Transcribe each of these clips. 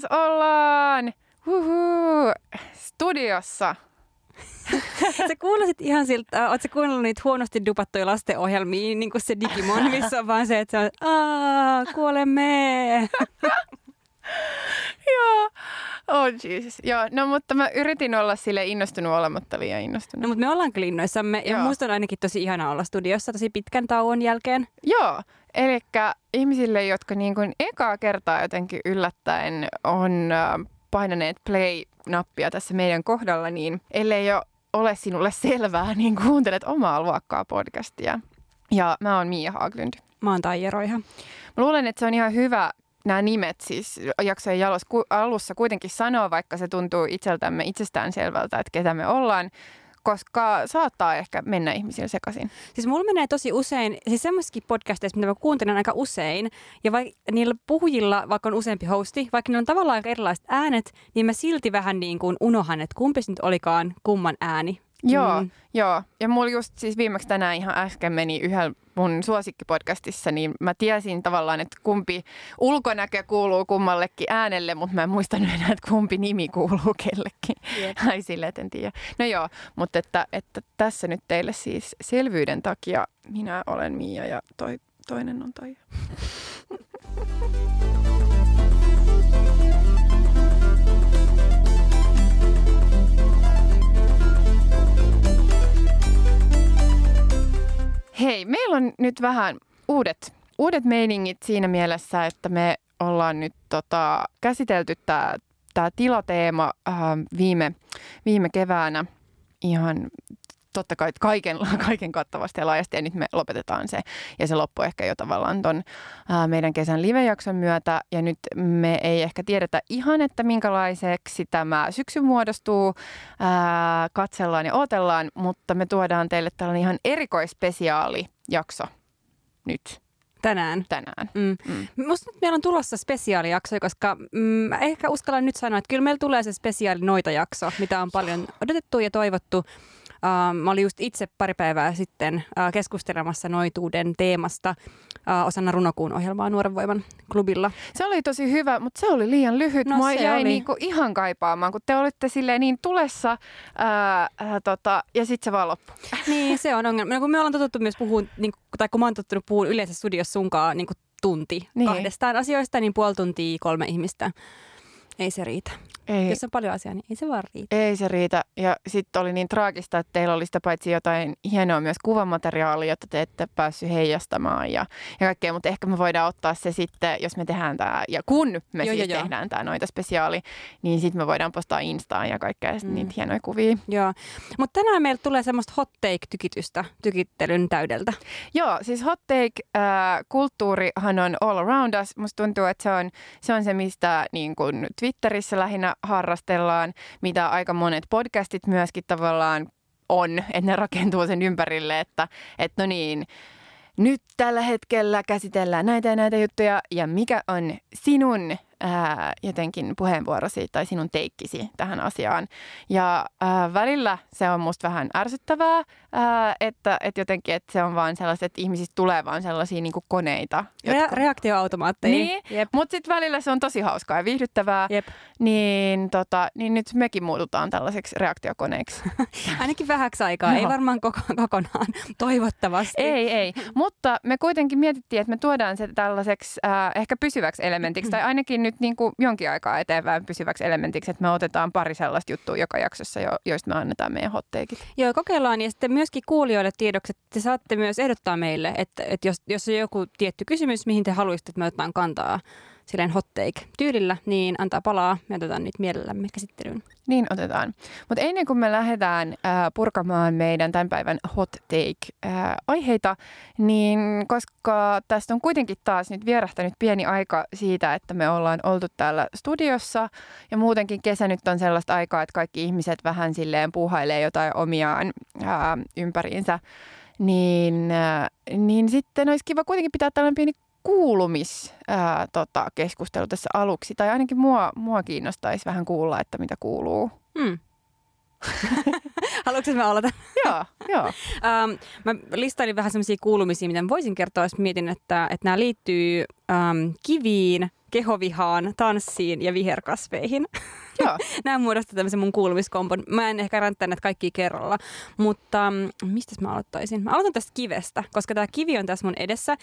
taas ollaan Huhu. studiossa. Sä kuulosit ihan siltä, oot sä kuunnellut niitä huonosti dupattuja lastenohjelmia, niin kuin se Digimon, missä on vaan se, että se on, aah, kuolemme. Joo. Oh Jesus. Joo, no mutta mä yritin olla sille innostunut olematta liian innostunut. No mutta me ollaan kyllä innoissamme ja Joo. musta on ainakin tosi ihana olla studiossa tosi pitkän tauon jälkeen. Joo, eli ihmisille, jotka niin kuin ekaa kertaa jotenkin yllättäen on painaneet play-nappia tässä meidän kohdalla, niin ellei jo ole sinulle selvää, niin kuuntelet omaa luokkaa podcastia. Ja mä oon Mia Haaglund. Mä oon Taija Roiha. Mä luulen, että se on ihan hyvä nämä nimet siis jaksojen jalos, alussa kuitenkin sanoa, vaikka se tuntuu itseltämme itsestään selvältä, että ketä me ollaan, koska saattaa ehkä mennä ihmisille sekaisin. Siis mulla menee tosi usein, siis semmoisessakin podcasteissa, mitä mä kuuntelen aika usein, ja vaikka niillä puhujilla, vaikka on useampi hosti, vaikka niillä on tavallaan erilaiset äänet, niin mä silti vähän niin kuin unohan, että kumpi nyt olikaan kumman ääni. Joo, Mm. joo. Ja mulla just siis viimeksi tänään ihan äsken meni yhdellä mun suosikkipodcastissa, niin mä tiesin tavallaan, että kumpi ulkonäkö kuuluu kummallekin äänelle, mutta mä en muistanut enää, että kumpi nimi kuuluu kellekin. Jep. Ai että en tiedä. No joo, mutta että, että tässä nyt teille siis selvyyden takia minä olen Mia ja toi, toinen on Taija. Hei, meillä on nyt vähän uudet, uudet meiningit siinä mielessä, että me ollaan nyt tota, käsitelty tämä tää tilateema äh, viime, viime keväänä ihan totta kai kaiken, kaiken kattavasti ja laajasti ja nyt me lopetetaan se. Ja se loppui ehkä jo tavallaan ton ää, meidän kesän livejakson myötä ja nyt me ei ehkä tiedetä ihan, että minkälaiseksi tämä syksy muodostuu. Ää, katsellaan ja odotellaan, mutta me tuodaan teille tällainen ihan erikoisspesiaalijakso nyt Tänään. tänään. Mm. Mm. Musta nyt meillä on tulossa spesiaalijakso, koska mm, mä ehkä uskallan nyt sanoa, että kyllä meillä tulee se spesiaali noita jakso, mitä on paljon odotettu ja toivottu. Uh, mä olin just itse pari päivää sitten uh, keskustelemassa noituuden teemasta uh, osana runokuun ohjelmaa Nuoren Voiman klubilla. Se oli tosi hyvä, mutta se oli liian lyhyt. No Mua jäi oli. niinku ihan kaipaamaan, kun te olitte silleen niin tulessa ää, ää, tota, ja sitten se vaan loppui. Niin, se on ongelma. No, kun me ollaan totuttu myös puhua, niin, tai kun mä oon tottunut puhua yleensä studiossa sunkaan niin tunti niin. kahdestaan asioista, niin puoli tuntia kolme ihmistä. Ei se riitä. Ei, Jos on paljon asiaa, niin ei se vaan riitä. ei se riitä. Ja sitten oli niin traagista, että teillä oli sitä paitsi jotain hienoa myös kuvamateriaalia, jota te ette päässyt heijastamaan ja, ja kaikkea. Mutta ehkä me voidaan ottaa se sitten, jos me tehdään tämä, ja kun me Joo, siis joo. tehdään tämä noita spesiaali, niin sitten me voidaan postaa Instaan ja kaikkea mm. Mm. niitä hienoja kuvia. Joo. Mutta tänään meillä tulee semmoista hot take-tykitystä tykittelyn täydeltä. Joo, siis hot take äh, on all around us. Musta tuntuu, että se on se, on se mistä niin kun Twitterissä lähinnä harrastellaan, mitä aika monet podcastit myöskin tavallaan on, että ne rakentuu sen ympärille, että, että no niin, nyt tällä hetkellä käsitellään näitä ja näitä juttuja, ja mikä on sinun ää, jotenkin puheenvuorosi tai sinun teikkisi tähän asiaan. Ja ää, välillä se on musta vähän ärsyttävää, ää, että, että jotenkin että se on vaan sellaiset, että ihmisistä tulee vaan sellaisia niin koneita. Rea- reaktioautomaatteja. Niin. Jep. Mutta sitten välillä se on tosi hauskaa ja viihdyttävää, Jep. niin, tota, niin nyt mekin muututaan tällaiseksi reaktiokoneiksi. Ainakin vähäksi aikaa. Ei Joo. varmaan koko, kokonaan. Toivottavasti. Ei, ei. Mutta me kuitenkin mietittiin, että me tuodaan se tällaiseksi äh, ehkä pysyväksi elementiksi, tai ainakin nyt niin kuin jonkin aikaa eteenpäin pysyväksi elementiksi, että me otetaan pari sellaista juttua joka jaksossa, jo, joista me annetaan meidän hotteikit. Joo, kokeillaan. Ja sitten myöskin kuulijoille tiedoksi, että te saatte myös ehdottaa meille, että, että jos, jos on joku tietty kysymys, mihin te haluaisitte, että me otetaan kantaa silleen hot take tyylillä, niin antaa palaa. Me otetaan niitä mielellämme käsittelyyn. Niin otetaan. Mutta ennen kuin me lähdetään äh, purkamaan meidän tämän päivän hot take-aiheita, niin koska tästä on kuitenkin taas nyt vierähtänyt pieni aika siitä, että me ollaan oltu täällä studiossa ja muutenkin kesä nyt on sellaista aikaa, että kaikki ihmiset vähän silleen puuhailee jotain omiaan ää, ympäriinsä, niin, ää, niin sitten olisi kiva kuitenkin pitää tällainen pieni kuulumis ää, tota, keskustelu tässä aluksi. Tai ainakin mua, mua kiinnostaisi vähän kuulla, että mitä kuuluu. Hmm. Haluatko mä aloita? joo, joo. Ähm, mä listailin vähän semmoisia kuulumisia, mitä mä voisin kertoa, jos mietin, että, että nämä liittyy ähm, kiviin, kehovihaan, tanssiin ja viherkasveihin. Joo. Nämä muodostavat tämmöisen mun kuulumiskompon. Mä en ehkä ränttää näitä kaikki kerralla, mutta mm, mistä mä aloittaisin? Mä aloitan tästä kivestä, koska tämä kivi on tässä mun edessä.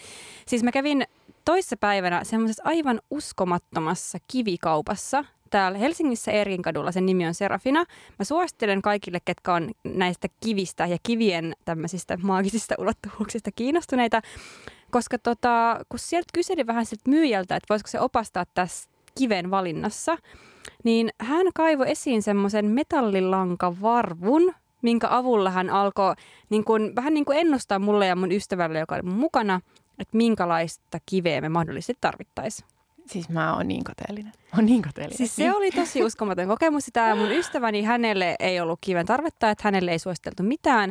Siis mä kävin toissa päivänä semmoisessa aivan uskomattomassa kivikaupassa täällä Helsingissä Erinkadulla, sen nimi on Serafina. Mä suosittelen kaikille, ketkä on näistä kivistä ja kivien tämmöisistä maagisista ulottuvuuksista kiinnostuneita, koska tota, kun sieltä kyselin vähän siltä myyjältä, että voisiko se opastaa tässä kiven valinnassa, niin hän kaivoi esiin semmoisen metallilankavarvun, minkä avulla hän alkoi niin kun, vähän niin kuin ennustaa mulle ja mun ystävälle, joka oli mun mukana, että minkälaista kiveä me mahdollisesti tarvittaisiin. Siis mä oon niin kateellinen. On niin kateellinen. Siis se oli tosi uskomaton kokemus. Tämä mun ystäväni, hänelle ei ollut kiven tarvetta, että hänelle ei suositeltu mitään.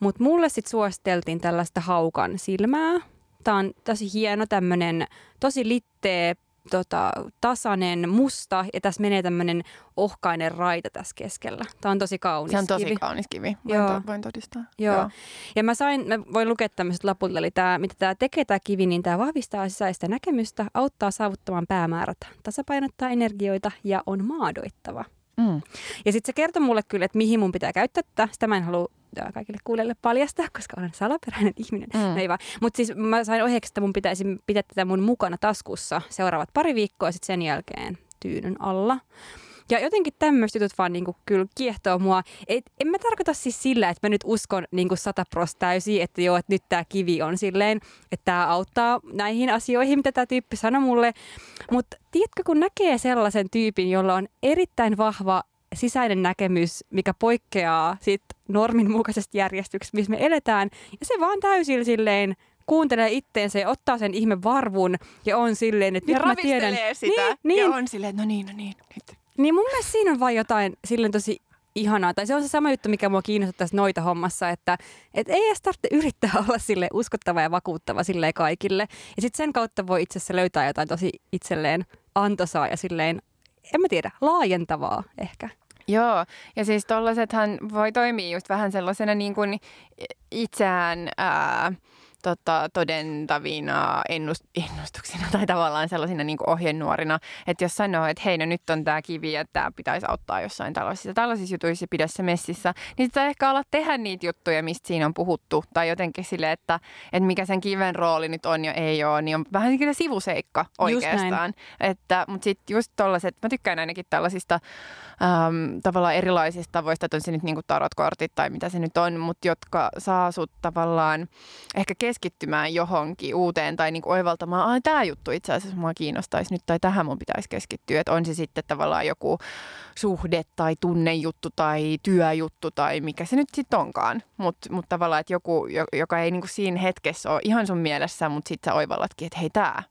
Mutta mulle sitten suositeltiin tällaista haukan silmää. Tämä on tosi hieno tämmöinen, tosi litteä tota, tasainen, musta ja tässä menee tämmöinen ohkainen raita tässä keskellä. Tämä on tosi kaunis Se on tosi kivi. kaunis kivi. Voin, Joo. to, voin todistaa. Joo. Joo. Ja mä sain, mä voin lukea tämmöiset laput, eli tämä, mitä tämä tekee tämä kivi, niin tämä vahvistaa sisäistä näkemystä, auttaa saavuttamaan päämäärät, tasapainottaa energioita ja on maadoittava. Mm. Ja sitten se kertoi mulle kyllä, että mihin mun pitää käyttää tätä. Sitä mä en halua ää, kaikille kuulijoille paljastaa, koska olen salaperäinen ihminen. Mm. No ei vaan. Mutta siis mä sain ohjeeksi, että mun pitäisi pitää tätä mun mukana taskussa seuraavat pari viikkoa sitten sen jälkeen tyynyn alla. Ja jotenkin tämmöiset jutut vaan niinku kyllä kiehtoo mua. Et, en mä tarkoita siis sillä, että mä nyt uskon niinku satapros täysin, että joo, että nyt tämä kivi on silleen, että tämä auttaa näihin asioihin, mitä tämä tyyppi sanoi mulle. Mutta tiedätkö, kun näkee sellaisen tyypin, jolla on erittäin vahva sisäinen näkemys, mikä poikkeaa sit normin mukaisesta järjestyksestä, missä me eletään, ja se vaan täysin silleen kuuntelee itteensä ja ottaa sen ihme varvun ja on silleen, että Ja nyt mä tiedän. sitä. Niin, niin. Ja on silleen, no niin, no niin. Nyt. Niin mun mielestä siinä on vaan jotain silleen tosi ihanaa. Tai se on se sama juttu, mikä mua kiinnostaa tässä noita hommassa, että et ei edes tarvitse yrittää olla sille uskottava ja vakuuttava sille kaikille. Ja sitten sen kautta voi itse asiassa löytää jotain tosi itselleen antoisaa ja silleen, en mä tiedä, laajentavaa ehkä. Joo, ja siis tollasethan voi toimia just vähän sellaisena niin kuin itseään ää, tota, todentavina ennust, ennustuksina tai tavallaan sellaisina niin kuin ohjenuorina, että jos sanoo, että hei, no nyt on tämä kivi ja tämä pitäisi auttaa jossain tällaisissa, tällaisissa jutuissa pidä se messissä, niin sitten ehkä alat tehdä niitä juttuja, mistä siinä on puhuttu, tai jotenkin sille, että, että mikä sen kiven rooli nyt on ja ei ole, niin on vähän niin kuin sivuseikka oikeastaan. Että, mutta sitten just tollaset, mä tykkään ainakin tällaisista äm, tavallaan erilaisista tavoista, että on se nyt niin kuin tarotkortit tai mitä se nyt on, mutta jotka saa sut tavallaan ehkä keskittymään johonkin uuteen tai niin oivaltamaan, että tämä juttu itse asiassa mua kiinnostaisi nyt tai tähän mun pitäisi keskittyä. Että on se sitten tavallaan joku suhde tai tunnejuttu tai työjuttu tai mikä se nyt sitten onkaan. Mutta mut tavallaan, että joku, jo- joka ei niin kuin siinä hetkessä ole ihan sun mielessä, mutta sitten sä oivallatkin, että hei tämä.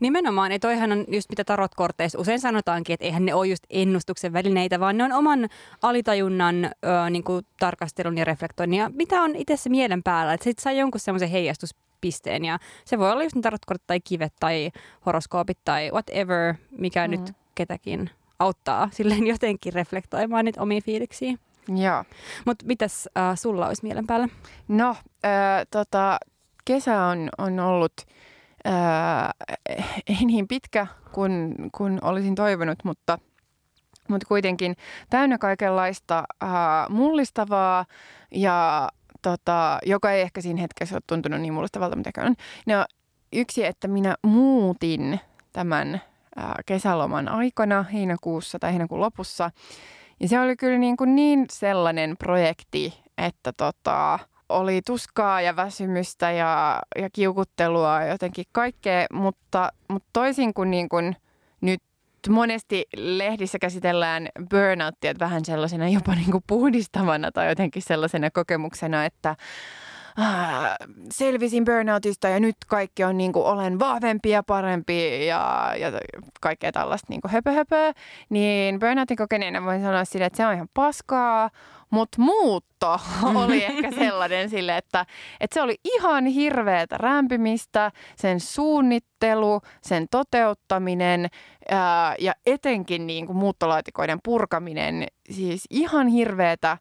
Nimenomaan, ja toihan on just mitä tarotkorteissa usein sanotaankin, että eihän ne ole just ennustuksen välineitä, vaan ne on oman alitajunnan ö, niin kuin tarkastelun ja reflektoinnin, ja mitä on itse se mielen päällä, että sit saa jonkun semmoisen heijastuspisteen, ja se voi olla just ne tarotkortit tai kivet tai horoskoopit tai whatever, mikä mm. nyt ketäkin auttaa silleen jotenkin reflektoimaan niitä omia fiiliksiä. Joo. Mutta mitäs äh, sulla olisi mielen päällä? No, ö, tota, kesä on, on ollut ö, ei niin pitkä kuin, kuin olisin toivonut, mutta, mutta kuitenkin täynnä kaikenlaista ö, mullistavaa ja tota, joka ei ehkä siinä hetkessä ole tuntunut niin mullistavalta, mitä on. No, yksi, että minä muutin tämän ö, kesäloman aikana heinäkuussa tai heinäkuun lopussa. Ja se oli kyllä niin, kuin niin sellainen projekti, että tota, oli tuskaa ja väsymystä ja, ja kiukuttelua ja jotenkin kaikkea, mutta, mutta toisin kuin, niin kuin nyt monesti lehdissä käsitellään burnouttia vähän sellaisena jopa niin kuin puhdistavana tai jotenkin sellaisena kokemuksena, että ah, selvisin burnoutista ja nyt kaikki on niin kuin, olen vahvempi ja parempi ja, ja kaikkea tällaista niin kuin höpö, höpö. Niin burnoutin kokeneena voin sanoa sille, että se on ihan paskaa, mutta muutto oli ehkä sellainen sille, että, että se oli ihan hirveätä rämpimistä, sen suunnittelu, sen toteuttaminen ää, ja etenkin niin kuin muuttolaatikoiden purkaminen, siis ihan hirveätä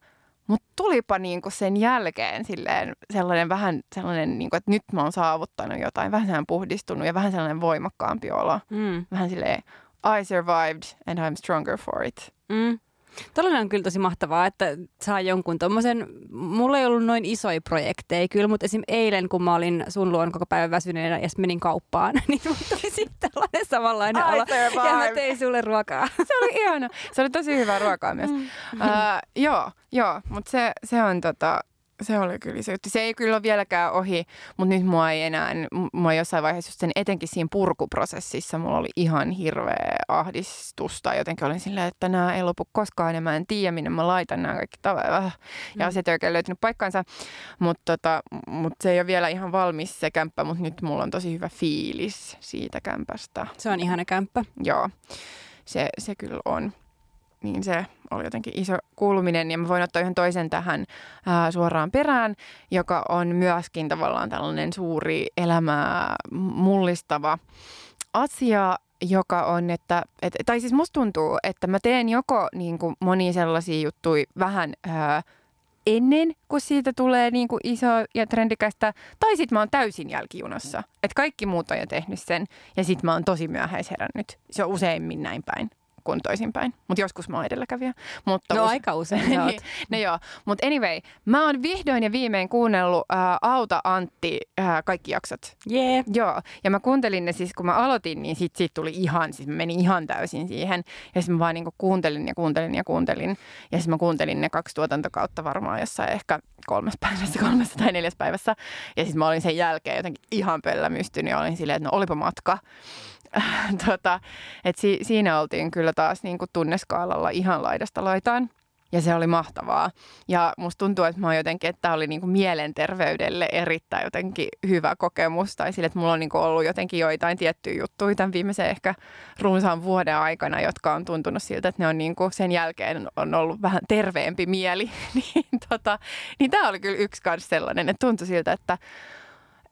Mutta tulipa niinku sen jälkeen silleen sellainen vähän sellainen, niinku, että nyt mä oon saavuttanut jotain, vähän sellainen puhdistunut ja vähän sellainen voimakkaampi olo. Mm. Vähän silleen, I survived and I'm stronger for it. Mm. Tällainen on kyllä tosi mahtavaa, että saa jonkun tuommoisen, mulla ei ollut noin isoja projekteja kyllä, mutta esim. eilen kun mä olin sun luon koko päivän väsyneenä ja menin kauppaan, niin mulla tuli sitten tällainen samanlainen olo. Ja mä tein sulle ruokaa. Se oli ihana. Se oli tosi hyvää ruokaa myös. Mm. Uh, joo, joo mutta se, se on tota, se oli kyllä se juttu. Se ei kyllä ole vieläkään ohi, mutta nyt mua ei enää, mua jossain vaiheessa just sen etenkin siinä purkuprosessissa mulla oli ihan hirveä ahdistusta. Jotenkin olin silleen, että nämä ei lopu koskaan ja mä en tiedä, minne mä laitan nämä kaikki tavoin. Ja mm. se ei oikein löytynyt paikkaansa, mutta tota, mut se ei ole vielä ihan valmis se kämppä, mutta nyt mulla on tosi hyvä fiilis siitä kämpästä. Se on ihana kämppä. Joo, se, se kyllä on niin se oli jotenkin iso kuuluminen. Ja mä voin ottaa yhden toisen tähän ää, suoraan perään, joka on myöskin tavallaan tällainen suuri elämää mullistava asia, joka on, että, et, tai siis musta tuntuu, että mä teen joko niin kuin monia sellaisia juttuja vähän ää, ennen kuin siitä tulee niin kuin iso ja trendikästä, tai sitten mä oon täysin jälkijunassa. Että kaikki muut on jo tehnyt sen, ja sitten mä oon tosi myöhäisherännyt. Se on useimmin näin päin kuin toisinpäin. Mutta joskus mä oon edelläkävijä. Mutta no us- aika usein niin, No joo, mutta anyway, mä oon vihdoin ja viimein kuunnellut äh, Auta Antti äh, kaikki jaksot. Yeah. Joo, ja mä kuuntelin ne siis, kun mä aloitin, niin sit siitä tuli ihan, siis mä menin ihan täysin siihen. Ja sitten mä vaan niinku kuuntelin ja kuuntelin ja kuuntelin. Ja sitten mä kuuntelin ne kaksi tuotantokautta varmaan jossain ehkä kolmessa päivässä, kolmessa tai neljäs päivässä. Ja sitten mä olin sen jälkeen jotenkin ihan pöllämystynyt ja olin silleen, että no olipa matka. tota, et si, siinä oltiin kyllä taas niin kuin tunneskaalalla ihan laidasta laitaan. Ja se oli mahtavaa. Ja musta tuntuu, että mä jotenkin, että tämä oli niin kuin mielenterveydelle erittäin jotenkin hyvä kokemus. Tai sille, että mulla on niin kuin ollut jotenkin joitain tiettyjä juttuja tämän viimeisen ehkä runsaan vuoden aikana, jotka on tuntunut siltä, että ne on niin kuin sen jälkeen on ollut vähän terveempi mieli. niin, tota, niin tämä oli kyllä yksi kanssa sellainen, että tuntui siltä, että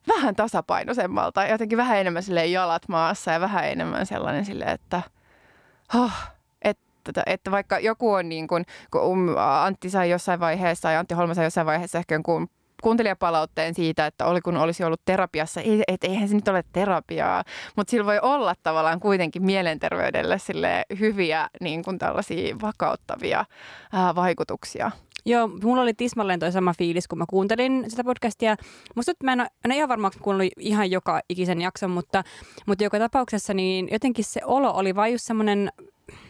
vähän tasapainoisemmalta, jotenkin vähän enemmän sille jalat maassa ja vähän enemmän sellainen sille, että, oh, että, että vaikka joku on niin kuin, kun Antti sai jossain vaiheessa ja Antti Holma sai jossain vaiheessa ehkä jonkun kuuntelijapalautteen siitä, että oli kun olisi ollut terapiassa, ei, et, eihän se nyt ole terapiaa, mutta sillä voi olla tavallaan kuitenkin mielenterveydelle sille hyviä niin kuin tällaisia vakauttavia ää, vaikutuksia. Joo, mulla oli tismalleen toi sama fiilis, kun mä kuuntelin sitä podcastia. Musta mä en ole, ihan varma, kuunnellut ihan joka ikisen jakson, mutta, mutta joka tapauksessa niin jotenkin se olo oli vain just semmoinen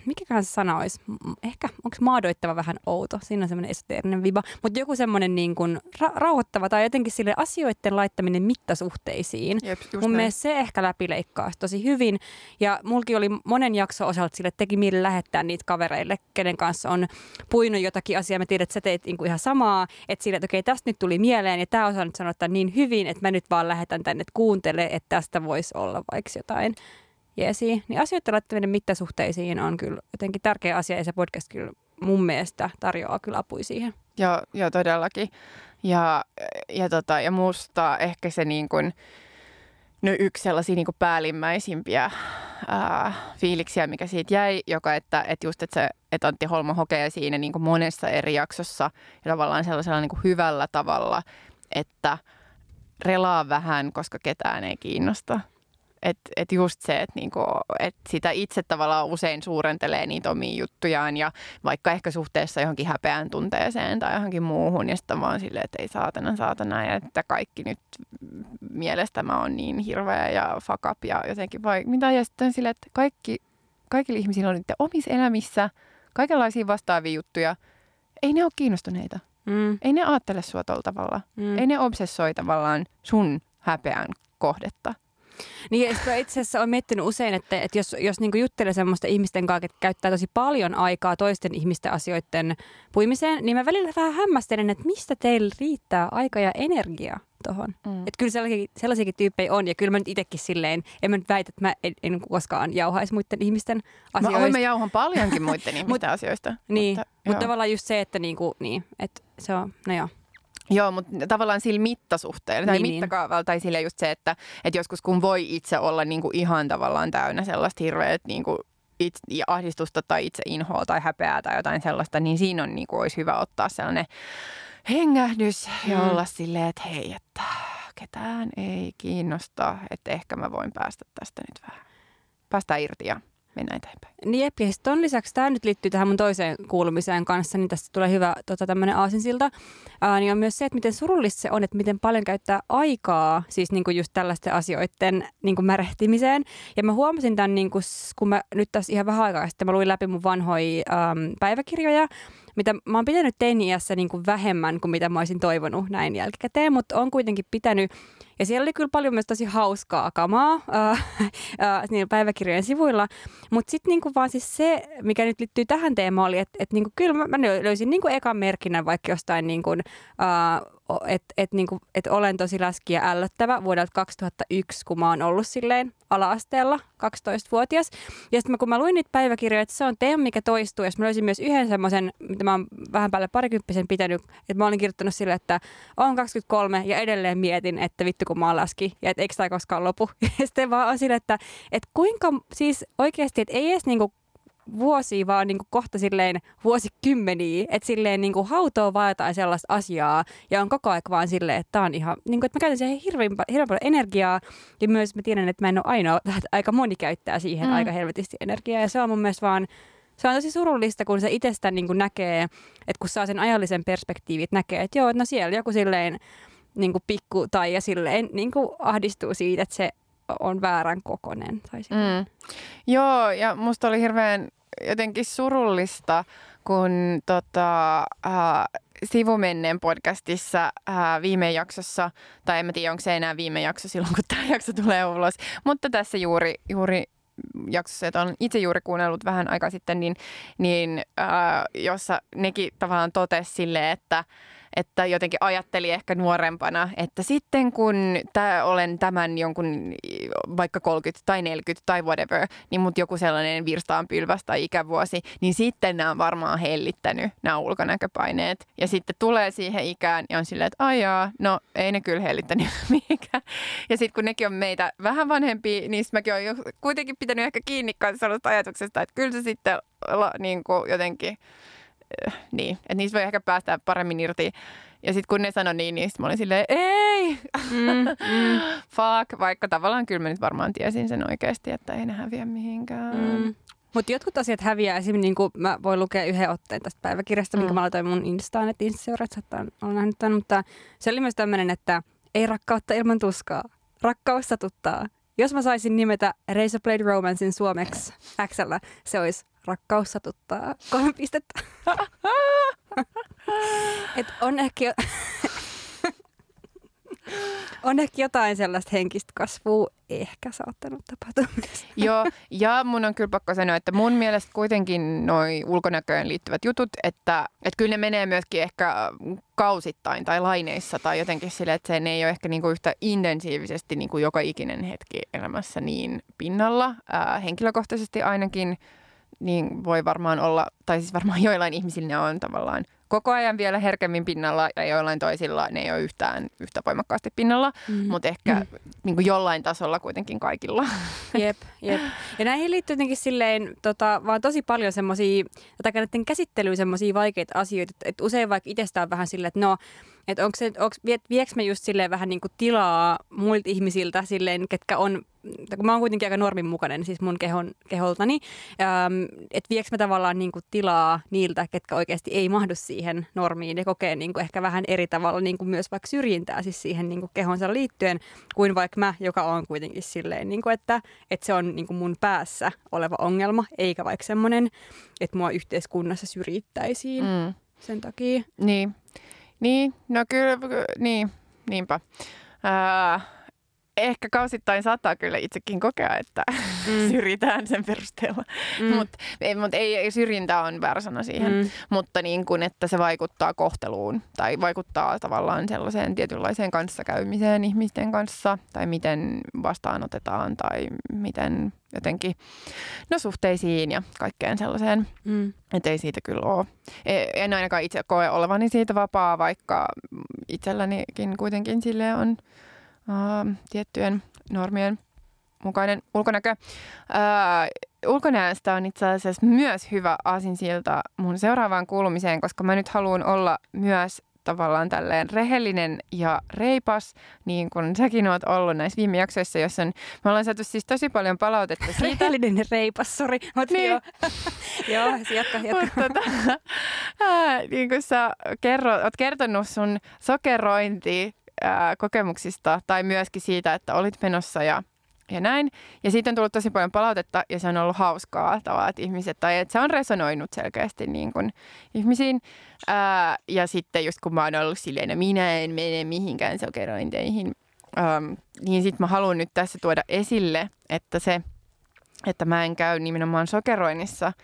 mikä se sana olisi? Ehkä, onko maadoittava vähän outo? Siinä on semmoinen esoteerinen viba. Mutta joku semmoinen niin kuin ra- rauhoittava tai jotenkin sille asioiden laittaminen mittasuhteisiin. Jep, Mun näin. mielestä se ehkä läpileikkaa tosi hyvin. Ja mulki oli monen jakso osalta sille, että teki mieli lähettää niitä kavereille, kenen kanssa on puinut jotakin asiaa. Mä tiedän, että sä teit niinku ihan samaa. Että sille, että okei, tästä nyt tuli mieleen ja tämä osaa nyt sanoa niin hyvin, että mä nyt vaan lähetän tänne, että kuuntele, että tästä voisi olla vaikka jotain jeesi, niin asioiden laittaminen mittasuhteisiin on kyllä jotenkin tärkeä asia ja se podcast kyllä mun mielestä tarjoaa kyllä apui siihen. Joo, joo todellakin. Ja, ja, tota, ja musta ehkä se niin kuin, no yksi sellaisia niin kuin päällimmäisimpiä ää, fiiliksiä, mikä siitä jäi, joka, että, että just, että, se, että Antti Holma hokee siinä niin kuin monessa eri jaksossa ja tavallaan sellaisella niin kuin hyvällä tavalla, että relaa vähän, koska ketään ei kiinnosta. Että et just se, että niinku, et sitä itse tavallaan usein suurentelee niitä omia juttujaan ja vaikka ehkä suhteessa johonkin häpeän tunteeseen tai johonkin muuhun ja sitten vaan silleen, että ei saatana, saatana ja että kaikki nyt mielestä mä oon niin hirveä ja fuck up ja jotenkin vai mitä ja sitten silleen, että kaikki, kaikilla ihmisillä on niiden omissa elämissä kaikenlaisia vastaavia juttuja. Ei ne ole kiinnostuneita. Mm. Ei ne ajattele sua tuolla tavalla. Mm. Ei ne obsessoi tavallaan sun häpeän kohdetta. Niin itse asiassa olen miettinyt usein, että, että jos, jos niin juttelee semmoista ihmisten kanssa, että käyttää tosi paljon aikaa toisten ihmisten asioiden puimiseen, niin mä välillä vähän hämmästelen, että mistä teillä riittää aika ja energia tuohon. Mm. Että kyllä sellaisiakin, sellaisiakin tyyppejä on, ja kyllä mä nyt itsekin silleen, en mä nyt väitä, että mä en, en koskaan jauhaisi muiden ihmisten asioista. Mä, mä jauhan paljonkin muiden ihmisten asioista. Niin, mutta, mutta tavallaan just se, että, niinku, niin, että se on, no joo. Joo, mutta tavallaan sillä mittasuhteella tai niin, niin. mittakaavalla tai sille just se, että, että joskus kun voi itse olla niin kuin ihan tavallaan täynnä sellaista hirveät niin kuin itse, ahdistusta tai itse inhoa tai häpeää tai jotain sellaista, niin siinä on niin kuin, olisi hyvä ottaa sellainen hengähdys ja mm. olla silleen, että hei, että ketään ei kiinnosta, että ehkä mä voin päästä tästä nyt vähän, päästä irti ja mennä eteenpäin. Niin jep, ja ton lisäksi tämä nyt liittyy tähän mun toiseen kuulumiseen kanssa, niin tästä tulee hyvä tota, tämmöinen aasinsilta. Ää, niin on myös se, että miten surullista se on, että miten paljon käyttää aikaa siis niinku just tällaisten asioiden niinku märehtimiseen. Ja mä huomasin tämän, niinku, kun mä nyt tässä ihan vähän aikaa sitten mä luin läpi mun vanhoja äm, päiväkirjoja, mitä mä oon pitänyt teini-iässä niin kuin vähemmän kuin mitä mä olisin toivonut näin jälkikäteen, mutta on kuitenkin pitänyt ja siellä oli kyllä paljon myös tosi hauskaa kamaa ää, niillä päiväkirjojen sivuilla. Mutta sitten niinku vaan siis se, mikä nyt liittyy tähän teemaan, oli, että et niinku, kyllä mä, löysin niinku ekan merkinnän vaikka jostain niinku, että et, niinku, et olen tosi läskiä ällöttävä vuodelta 2001, kun mä oon ollut silleen ala-asteella 12-vuotias. Ja sitten kun mä luin niitä päiväkirjoja, että se on teema, mikä toistuu. Ja mä löysin myös yhden semmoisen, mitä mä oon vähän päälle parikymppisen pitänyt, että mä olin kirjoittanut sille, että on 23 ja edelleen mietin, että vittu kun mä oon läski ja että eikö tämä koskaan lopu. Ja sitten vaan on sille, että, että kuinka siis oikeasti, että ei edes niinku vuosia, vaan niin kuin kohta silleen vuosikymmeniä, että silleen niin kuin hautoo vaan jotain sellaista asiaa ja on koko ajan vaan silleen, että tämä on ihan, niin kuin, että mä käytän siihen hirveän, hirveän paljon energiaa ja myös mä tiedän, että mä en ole ainoa, että aika moni käyttää siihen mm. aika helvetisti energiaa ja se on mun mielestä vaan se on tosi surullista, kun se itsestä niin kuin näkee, että kun saa sen ajallisen perspektiivin, että näkee, että joo, no siellä joku silleen niin kuin pikku tai ja silleen niin kuin ahdistuu siitä, että se on väärän kokonen. Tai mm. Joo, ja musta oli hirveän jotenkin surullista, kun tota, äh, sivumenneen podcastissa äh, viime jaksossa, tai en mä tiedä, onko se enää viime jakso silloin, kun tämä jakso tulee ulos, mutta tässä juuri, juuri jaksossa, jota olen itse juuri kuunnellut vähän aikaa sitten, niin, niin äh, jossa nekin tavallaan totesi silleen, että että jotenkin ajatteli ehkä nuorempana, että sitten kun tää, olen tämän jonkun vaikka 30 tai 40 tai whatever, niin mut joku sellainen virstaanpylväs tai ikävuosi, niin sitten nämä on varmaan hellittänyt nämä ulkonäköpaineet. Ja sitten tulee siihen ikään ja on silleen, että ajaa, no ei ne kyllä hellittänyt mihinkään. Ja sitten kun nekin on meitä vähän vanhempia, niin mäkin olen kuitenkin pitänyt ehkä kiinni sellaista ajatuksesta, että kyllä se sitten niin kuin jotenkin niin, että niistä voi ehkä päästä paremmin irti. Ja sitten kun ne sanoi niin, niin mä olin silleen, ei, mm, mm. fuck, vaikka tavallaan kyllä mä nyt varmaan tiesin sen oikeasti, että ei ne häviä mihinkään. Mm. Mutta jotkut asiat häviää. Esimerkiksi niin kuin mä voin lukea yhden otteen tästä päiväkirjasta, mm. minkä mä laitoin mun Instaan, että Insta-seurat saattaa olla nähnyt tämän, mutta se oli myös tämmöinen, että ei rakkautta ilman tuskaa. Rakkaus satuttaa. Jos mä saisin nimetä Razor Blade Romancein suomeksi XL, se olisi rakkaus satuttaa kolme pistettä. Et on ehkä, on ehkä jotain sellaista henkistä kasvua ehkä saattanut tapahtua Joo, ja mun on kyllä pakko sanoa, että mun mielestä kuitenkin noi ulkonäköön liittyvät jutut, että, että kyllä ne menee myöskin ehkä kausittain tai laineissa tai jotenkin sille, että se ei ole ehkä niinku yhtä intensiivisesti niinku joka ikinen hetki elämässä niin pinnalla. Ää, henkilökohtaisesti ainakin niin voi varmaan olla, tai siis varmaan joillain ihmisillä ne on tavallaan koko ajan vielä herkemmin pinnalla ja joillain toisilla ne ei ole yhtään yhtä voimakkaasti pinnalla, mm. mutta ehkä mm. niin kuin jollain tasolla kuitenkin kaikilla. Jep, jep. Ja näihin liittyy jotenkin silleen tota, vaan tosi paljon semmoisia, tai näiden käsittelyyn semmoisia vaikeita asioita, että usein vaikka itsestään vähän silleen, että no, että onko se, onko, viekö me just silleen vähän niin kuin tilaa muilta ihmisiltä silleen, ketkä on kun mä oon kuitenkin aika normin mukainen, siis mun kehon, keholtani, ähm, että viekö mä tavallaan niin kuin tilaa niiltä, ketkä oikeasti ei mahdu siihen normiin ja kokee niin kuin ehkä vähän eri tavalla niin kuin myös vaikka syrjintää siis siihen niin kuin kehonsa liittyen, kuin vaikka mä, joka on kuitenkin silleen, niin kuin että, että se on niin kuin mun päässä oleva ongelma, eikä vaikka semmoinen, että mua yhteiskunnassa syrjittäisiin mm. sen takia. Niin, niin no kyllä, niin, niinpä. Äh, ehkä kausittain saattaa kyllä itsekin kokea, että mm. syrjitään sen perusteella. Mm. Mutta mut ei, ei syrjintä on väärä sana siihen, mm. mutta niin kuin, että se vaikuttaa kohteluun tai vaikuttaa tavallaan sellaiseen tietynlaiseen kanssakäymiseen ihmisten kanssa tai miten vastaanotetaan tai miten jotenkin no, suhteisiin ja kaikkeen sellaiseen. Mm. Että ei siitä kyllä ole. En ainakaan itse koe olevani siitä vapaa, vaikka itsellänikin kuitenkin sille on tiettyjen normien mukainen ulkonäkö. Öö, ulkonäöstä on itse asiassa myös hyvä asinsilta mun seuraavaan kuulumiseen, koska mä nyt haluan olla myös tavallaan tälleen rehellinen ja reipas, niin kuin säkin oot ollut näissä viime jaksoissa, jossa on, me ollaan saatu siis tosi paljon palautetta siitä. Rehellinen ja reipas, sori. Niin. Joo, joo jatka, jatka. tota, ää, niin kuin sä kerro, oot kertonut sun sokerointi kokemuksista tai myöskin siitä, että olit menossa ja ja näin. Ja siitä on tullut tosi paljon palautetta ja se on ollut hauskaa tavallaan, että ihmiset, tai että se on resonoinut selkeästi niin kuin ihmisiin. Ää, ja sitten just kun mä oon ollut silleen, no minä en mene mihinkään sokerointeihin, äm, niin sitten mä haluan nyt tässä tuoda esille, että se, että mä en käy nimenomaan sokeroinnissa –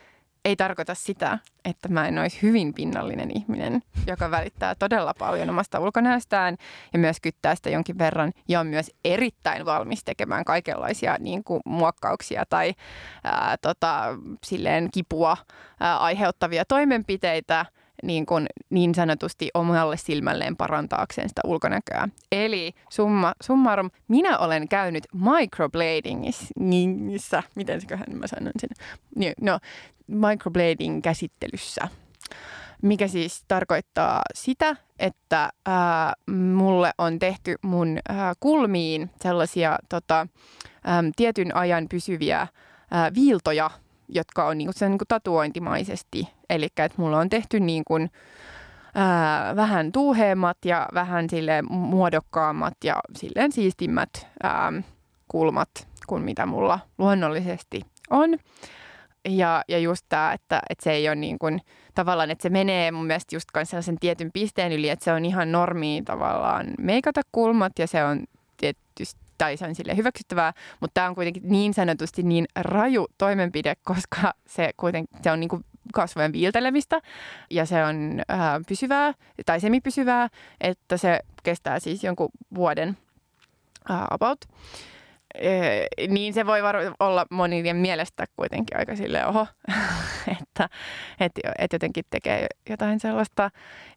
ei tarkoita sitä, että mä en olisi hyvin pinnallinen ihminen, joka välittää todella paljon omasta ulkonäöstään ja myös kyttää sitä jonkin verran ja on myös erittäin valmis tekemään kaikenlaisia niin kuin, muokkauksia tai ää, tota, silleen kipua ää, aiheuttavia toimenpiteitä – niin, kuin, niin sanotusti omalle silmälleen parantaakseen sitä ulkonäköä. Eli summa, summarum, minä olen käynyt microbladingissa, miten seköhän mä sanon sen, no, microblading käsittelyssä, mikä siis tarkoittaa sitä, että ää, mulle on tehty mun ää, kulmiin sellaisia tota, ää, tietyn ajan pysyviä ää, viiltoja, jotka on niin kuin, sen, niin kuin tatuointimaisesti. Eli että mulla on tehty niin kuin, vähän tuuheemmat ja vähän sille muodokkaammat ja silleen siistimmät ää, kulmat kuin mitä mulla luonnollisesti on. Ja, ja just tämä, että, että se ei ole niin kuin, tavallaan, että se menee mun mielestä just sellaisen tietyn pisteen yli, että se on ihan normi tavallaan meikata kulmat ja se on tietysti tai se on sille hyväksyttävää, mutta tämä on kuitenkin niin sanotusti niin raju toimenpide, koska se kuitenkin se on niin kuin kasvojen viiltelemistä ja se on ää, pysyvää tai semipysyvää, että se kestää siis jonkun vuoden ää, about. Niin se voi var- olla monien mielestä kuitenkin aika sille oho, että et, et jotenkin tekee jotain sellaista.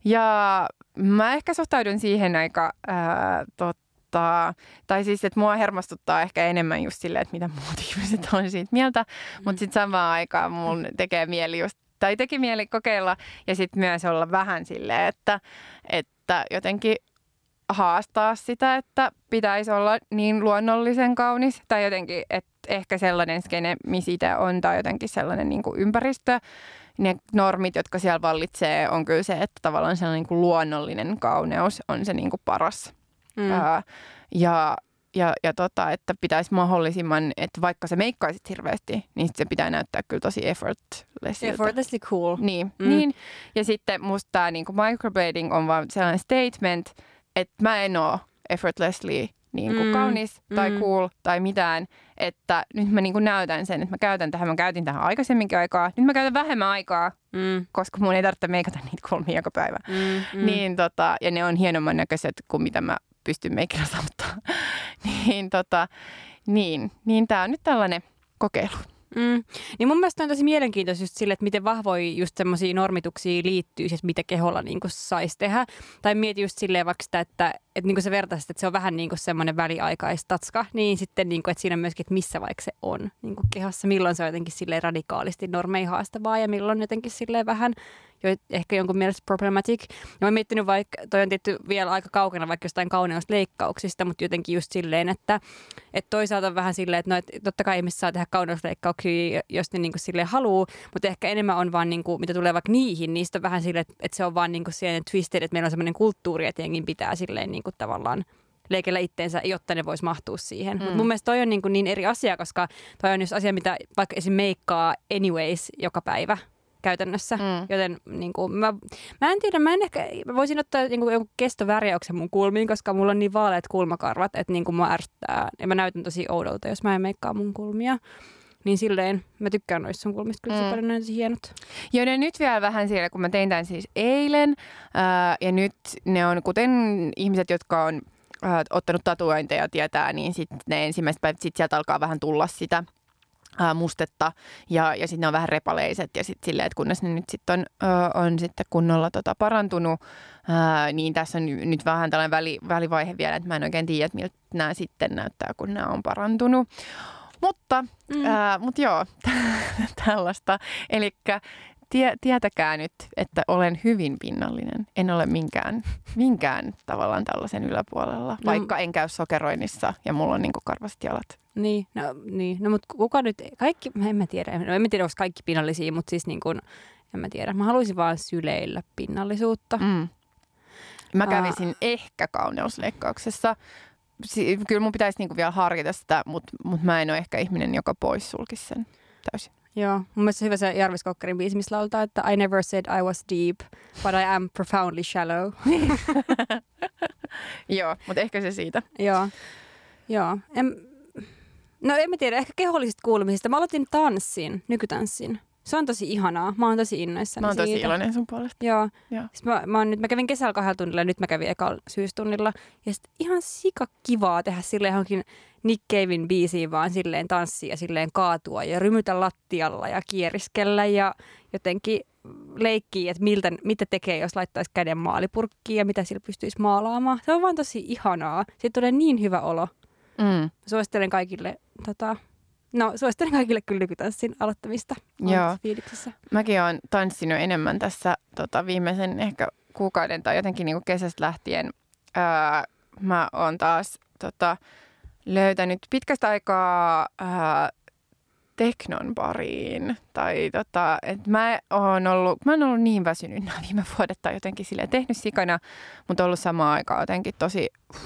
Ja mä ehkä suhtaudun siihen aika ää, tot, tota, tai siis, että mua hermostuttaa ehkä enemmän just silleen, että mitä muut ihmiset on siitä mieltä, mm. mutta sitten samaan aikaan mun tekee mieli just, tai teki mieli kokeilla ja sitten myös olla vähän silleen, että, että jotenkin haastaa sitä, että pitäisi olla niin luonnollisen kaunis tai jotenkin, että ehkä sellainen skene, missä itse on tai jotenkin sellainen niin kuin ympäristö, ne normit, jotka siellä vallitsee, on kyllä se, että tavallaan sellainen niin kuin luonnollinen kauneus on se niin kuin paras Mm. Ää, ja ja, ja tota, että pitäisi mahdollisimman, että vaikka se meikkaisit hirveästi, niin se pitää näyttää kyllä tosi effortlessilta. Effortlessly cool. Niin, mm. niin. ja sitten musta tämä niinku microblading on vaan sellainen statement, että mä en ole effortlessly niin kuin mm. kaunis tai mm. cool tai mitään, että nyt mä niin kuin näytän sen, että mä käytän tähän, mä käytin tähän aikaisemminkin aikaa, nyt mä käytän vähemmän aikaa, mm. koska mun ei tarvitse meikata niitä kolmia joka päivä. Mm. Mm. Niin, tota, ja ne on hienomman näköiset kuin mitä mä pystyn meikillä saavuttaa. niin, tota, niin, niin tämä on nyt tällainen kokeilu. Mm. Niin mun mielestä on tosi mielenkiintoista just sille, että miten vahvoja just semmoisia normituksia liittyy, siis mitä keholla niin saisi tehdä. Tai mieti just silleen vaikka sitä, että, että niin sä vertaisit, että se on vähän niin semmoinen väliaikaistatska, niin sitten niin kuin, että siinä myöskin, että missä vaikka se on niin kehossa, milloin se on jotenkin silleen radikaalisti normeihin haastavaa ja milloin jotenkin silleen vähän jo ehkä jonkun mielestä problematic. Ja mä oon miettinyt vaikka, toi on tietty vielä aika kaukana vaikka jostain kauneusleikkauksista, mutta jotenkin just silleen, että, että toisaalta vähän silleen, että no, että totta kai ihmiset saa tehdä kauneusleikkauksia, jos ne niin kuin silleen haluaa, mutta ehkä enemmän on vaan, niin kuin, mitä tulee vaikka niihin, niistä on vähän silleen, että, että se on vaan niin kuin siihen twisted, että meillä on sellainen kulttuuri, että jengin pitää silleen niin kuin tavallaan leikellä itteensä, jotta ne vois mahtua siihen. Mm. Mut mun mielestä toi on niin, kuin niin eri asia, koska toi on just asia, mitä vaikka esim. meikkaa anyways joka päivä käytännössä. Mm. Joten niin kuin, mä, mä en tiedä, mä en ehkä, mä voisin ottaa niin kuin, jonkun kestovärjäyksen mun kulmiin, koska mulla on niin vaaleat kulmakarvat, että niin kuin mua ärsyttää. Ja mä näytän tosi oudolta, jos mä en meikkaa mun kulmia. Niin silleen, mä tykkään noista sun kulmista kyllä mm. se paljon näytösi hienot. Joo, ne nyt vielä vähän siellä, kun mä tein tämän siis eilen. Ää, ja nyt ne on, kuten ihmiset, jotka on ää, ottanut tatuointeja tietää, niin sitten ne ensimmäiset päivät sit sieltä alkaa vähän tulla sitä mustetta ja, ja sitten ne on vähän repaleiset ja sitten silleen, että kunnes ne nyt sitten on, on sitten kunnolla tota parantunut, ää, niin tässä on nyt vähän tällainen väli, välivaihe vielä, että mä en oikein tiedä, että miltä nämä sitten näyttää, kun nämä on parantunut. Mutta, mm. ää, mutta joo, tällaista. Eli tie, tietäkää nyt, että olen hyvin pinnallinen. En ole minkään, minkään tavallaan tällaisen yläpuolella, no. vaikka en käy sokeroinnissa ja mulla on niin karvaset jalat. Niin, no, niin. no mutta kuka nyt, kaikki, en mä tiedä, no, en mä tiedä, onko kaikki pinnallisia, mutta siis niin kuin, en mä tiedä. Mä haluaisin vaan syleillä pinnallisuutta. Mm. Mä kävisin uh. ehkä kauneusleikkauksessa. Si- kyllä mun pitäisi niinku vielä harkita sitä, mutta mut mä en ole ehkä ihminen, joka poissulkisi sen täysin. Joo, mun mielestä hyvä se Jarvis Kokkarin biisi, missä lautaa, että I never said I was deep, but I am profoundly shallow. Joo, mutta ehkä se siitä. Joo, Joo. En, no en mä tiedä, ehkä kehollisista kuulumisista. Mä aloitin tanssin, nykytanssin. Se on tosi ihanaa. Mä oon tosi innoissani Mä oon tosi siitä. iloinen sun puolesta. Joo. Joo. mä, mä, oon nyt, mä kävin kesällä kahdella tunnilla ja nyt mä kävin ekalla syystunnilla. Ja sitten ihan sika kivaa tehdä sille johonkin Nick Cavein biisiin vaan silleen tanssia silleen kaatua ja rymytä lattialla ja kieriskellä ja jotenkin leikkiä, että miltä, mitä tekee, jos laittaisi käden maalipurkkiin ja mitä sillä pystyisi maalaamaan. Se on vaan tosi ihanaa. Siitä tulee niin hyvä olo. Mm. Suosittelen kaikille tota, No, suosittelen kaikille kyllä nykytanssin aloittamista. Joo. Mäkin olen tanssinut enemmän tässä tota, viimeisen ehkä kuukauden tai jotenkin niin kesästä lähtien. Öö, mä oon taas tota, löytänyt pitkästä aikaa öö, teknon pariin. Tai tota, et mä oon ollut, mä oon ollut niin väsynyt nämä viime vuodet tai jotenkin sille tehnyt sikana, mutta ollut samaan aikaan jotenkin tosi uh,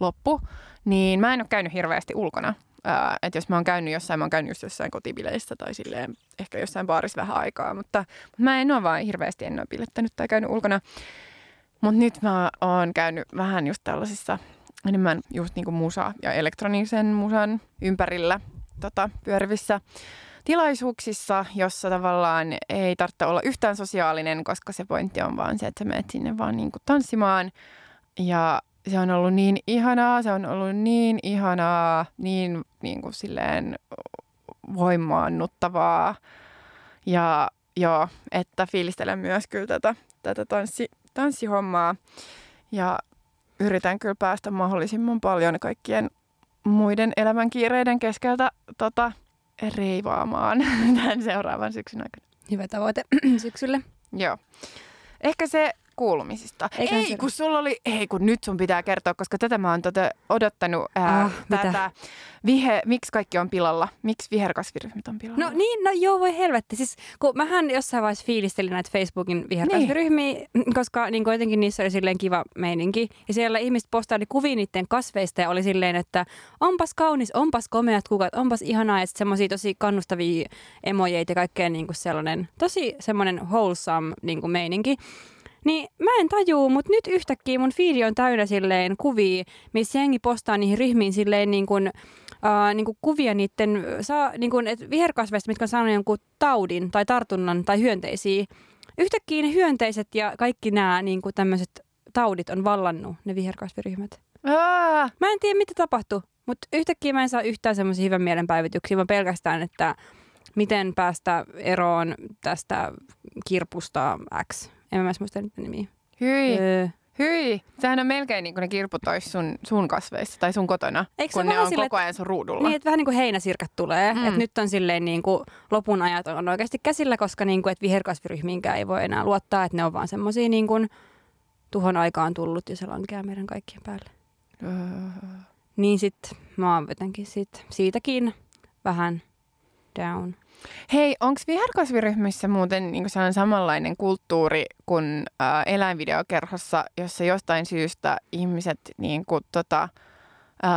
loppu. Niin mä en ole käynyt hirveästi ulkona että jos mä oon käynyt jossain, mä oon käynyt just jossain kotibileissä tai silleen, ehkä jossain baarissa vähän aikaa, mutta, mutta mä en ole vaan hirveästi en ole bilettänyt tai käynyt ulkona. Mutta nyt mä oon käynyt vähän just tällaisissa enemmän just niinku musa- ja elektronisen musan ympärillä tota, pyörivissä tilaisuuksissa, jossa tavallaan ei tarvitse olla yhtään sosiaalinen, koska se pointti on vaan se, että sä menet sinne vaan niinku tanssimaan ja se on ollut niin ihanaa, se on ollut niin ihanaa, niin, niin kuin silleen voimaannuttavaa. Ja joo, että fiilistelen myös kyllä tätä, tätä tanssi, tanssihommaa. Ja yritän kyllä päästä mahdollisimman paljon kaikkien muiden elämänkiireiden keskeltä tota, reivaamaan tämän seuraavan syksyn aikana. Hyvä tavoite syksylle. Joo. Ehkä se kuulumisista. Eikä ei, kun sulla oli, ei kun nyt sun pitää kertoa, koska tätä mä oon tota odottanut ää, ah, tätä. Vihe, miksi kaikki on pilalla? Miksi viherkasviryhmät on pilalla? No niin, no joo voi helvetti. Siis kun mähän jossain vaiheessa fiilistelin näitä Facebookin viherkasviryhmiä, niin. koska niin jotenkin niissä oli silleen kiva meininki. Ja siellä ihmiset postaili kuvia niiden kasveista ja oli silleen, että onpas kaunis, onpas komeat kukat, onpas ihanaa. Ja sitten semmoisia tosi kannustavia emojeita ja kaikkea niin kuin sellainen, tosi semmoinen wholesome niin kuin meininki. Niin mä en tajuu, mutta nyt yhtäkkiä mun fiidi on täynnä silleen kuvia, missä jengi postaa niihin ryhmiin silleen niin kuin, uh, niin kuin kuvia niiden saa, niin kuin, et viherkasveista, mitkä on saanut jonkun taudin tai tartunnan tai hyönteisiä. Yhtäkkiä ne hyönteiset ja kaikki nämä niin kuin tämmöiset taudit on vallannut ne viherkasviryhmät. Aa! Mä en tiedä, mitä tapahtuu, mutta yhtäkkiä mä en saa yhtään semmoisia hyvän mielen päivityksiä, vaan pelkästään, että miten päästä eroon tästä kirpusta X. En mä muista niitä nimiä. Hyi. Öö. Hyi. Sehän on melkein niin kuin ne kirput olisi sun, sun kasveissa tai sun kotona, Eikö kun ne on sille, koko ajan sun ruudulla. Niin, että vähän niin kuin heinäsirkat tulee. Mm. Että nyt on silleen niin kuin lopun ajat on oikeasti käsillä, koska niin kuin, että viherkasviryhmiinkään ei voi enää luottaa, että ne on vaan semmoisia niin kuin tuhon aikaan tullut ja se lankeaa meidän kaikkien päälle. Uh. Niin sit mä oon jotenkin sit siitäkin vähän down. Hei, onko viherkasviryhmissä muuten niin sellainen samanlainen kulttuuri kuin äh, eläinvideokerhossa, jossa jostain syystä ihmiset niin kuin, tota, äh,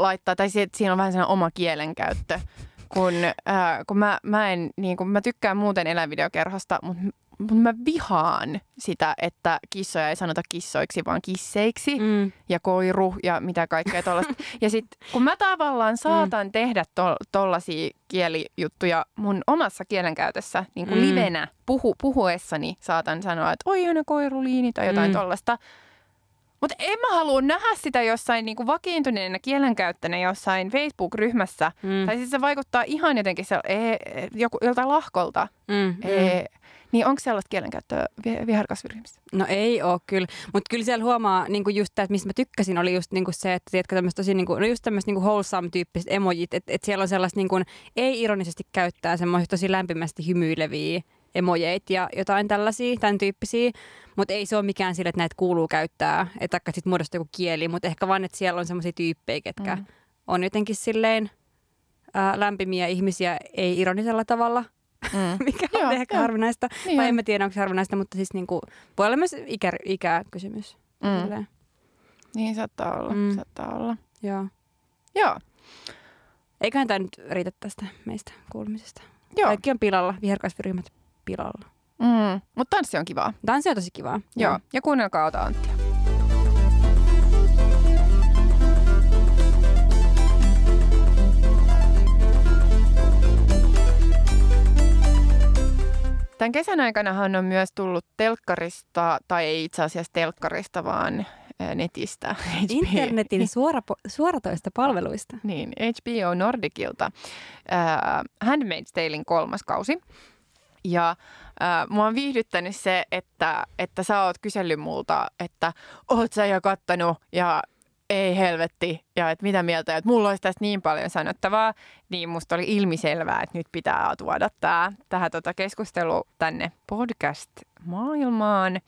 laittaa, tai siinä on vähän sellainen oma kielenkäyttö, kun, äh, kun mä, mä, en, niin kuin, mä tykkään muuten eläinvideokerhosta, mutta mutta mä vihaan sitä, että kissoja ei sanota kissoiksi, vaan kisseiksi mm. ja koiru ja mitä kaikkea tuollaista. ja sitten kun mä tavallaan saatan mm. tehdä to, tollaisia kielijuttuja mun omassa kielenkäytössä niin kuin mm. livenä puhu, puhuessani saatan sanoa, että oi ihana koiruliini tai jotain mm. tollasta. Mutta en mä halua nähdä sitä jossain niinku vakiintuneena kielenkäyttäjänä jossain Facebook-ryhmässä. Mm. Tai siis se vaikuttaa ihan jotenkin se, e, joku, joltain lahkolta. Mm, E, mm. Niin onko sellaista kielenkäyttöä vi- viherkasviryhmissä? No ei ole kyllä, mutta kyllä siellä huomaa niinku just tämä, että mistä mä tykkäsin, oli just niinku se, että tiedätkö tämmöistä tosi niinku, no just tämmöistä niinku wholesome-tyyppiset emojit, että et siellä on sellaista niinku, ei-ironisesti käyttää semmoisia tosi lämpimästi hymyileviä emojeit ja jotain tällaisia, tämän tyyppisiä, mutta ei se ole mikään sille, että näitä kuuluu käyttää, että vaikka sitten muodostuu joku kieli, mutta ehkä vaan, että siellä on semmoisia tyyppejä, ketkä Mm. on jotenkin silleen ää, lämpimiä ihmisiä, ei ironisella tavalla, Mm. mikä on Joo, ehkä joo. harvinaista. Niin Vai on. en mä tiedä, onko se harvinaista, mutta siis niinku, voi olla myös ikä, ikäkysymys. Mm. Silleen. Niin saattaa olla, Mm. saattaa olla. Joo. Joo, Eiköhän tämä nyt riitä tästä meistä kuulumisesta. joo. Kaikki on pilalla, viherkasviryhmät pilalla. Mm. Mutta tanssi on kivaa. Tanssi on tosi kivaa. Joo. Ja kuunnelkaa Ota Anttia. Tämän kesän aikanahan on myös tullut telkkarista, tai ei itse asiassa telkkarista, vaan netistä. Internetin suora, suoratoista palveluista. Niin, HBO Nordicilta. Äh, Handmaid's Talein kolmas kausi. Ja äh, mua on viihdyttänyt se, että, että sä oot kysellyt multa, että oot sä jo kattanut ja ei helvetti ja että mitä mieltä, että mulla olisi tästä niin paljon sanottavaa, niin musta oli ilmiselvää, että nyt pitää tuoda tää, tähän tota keskustelu tänne podcast-maailmaan,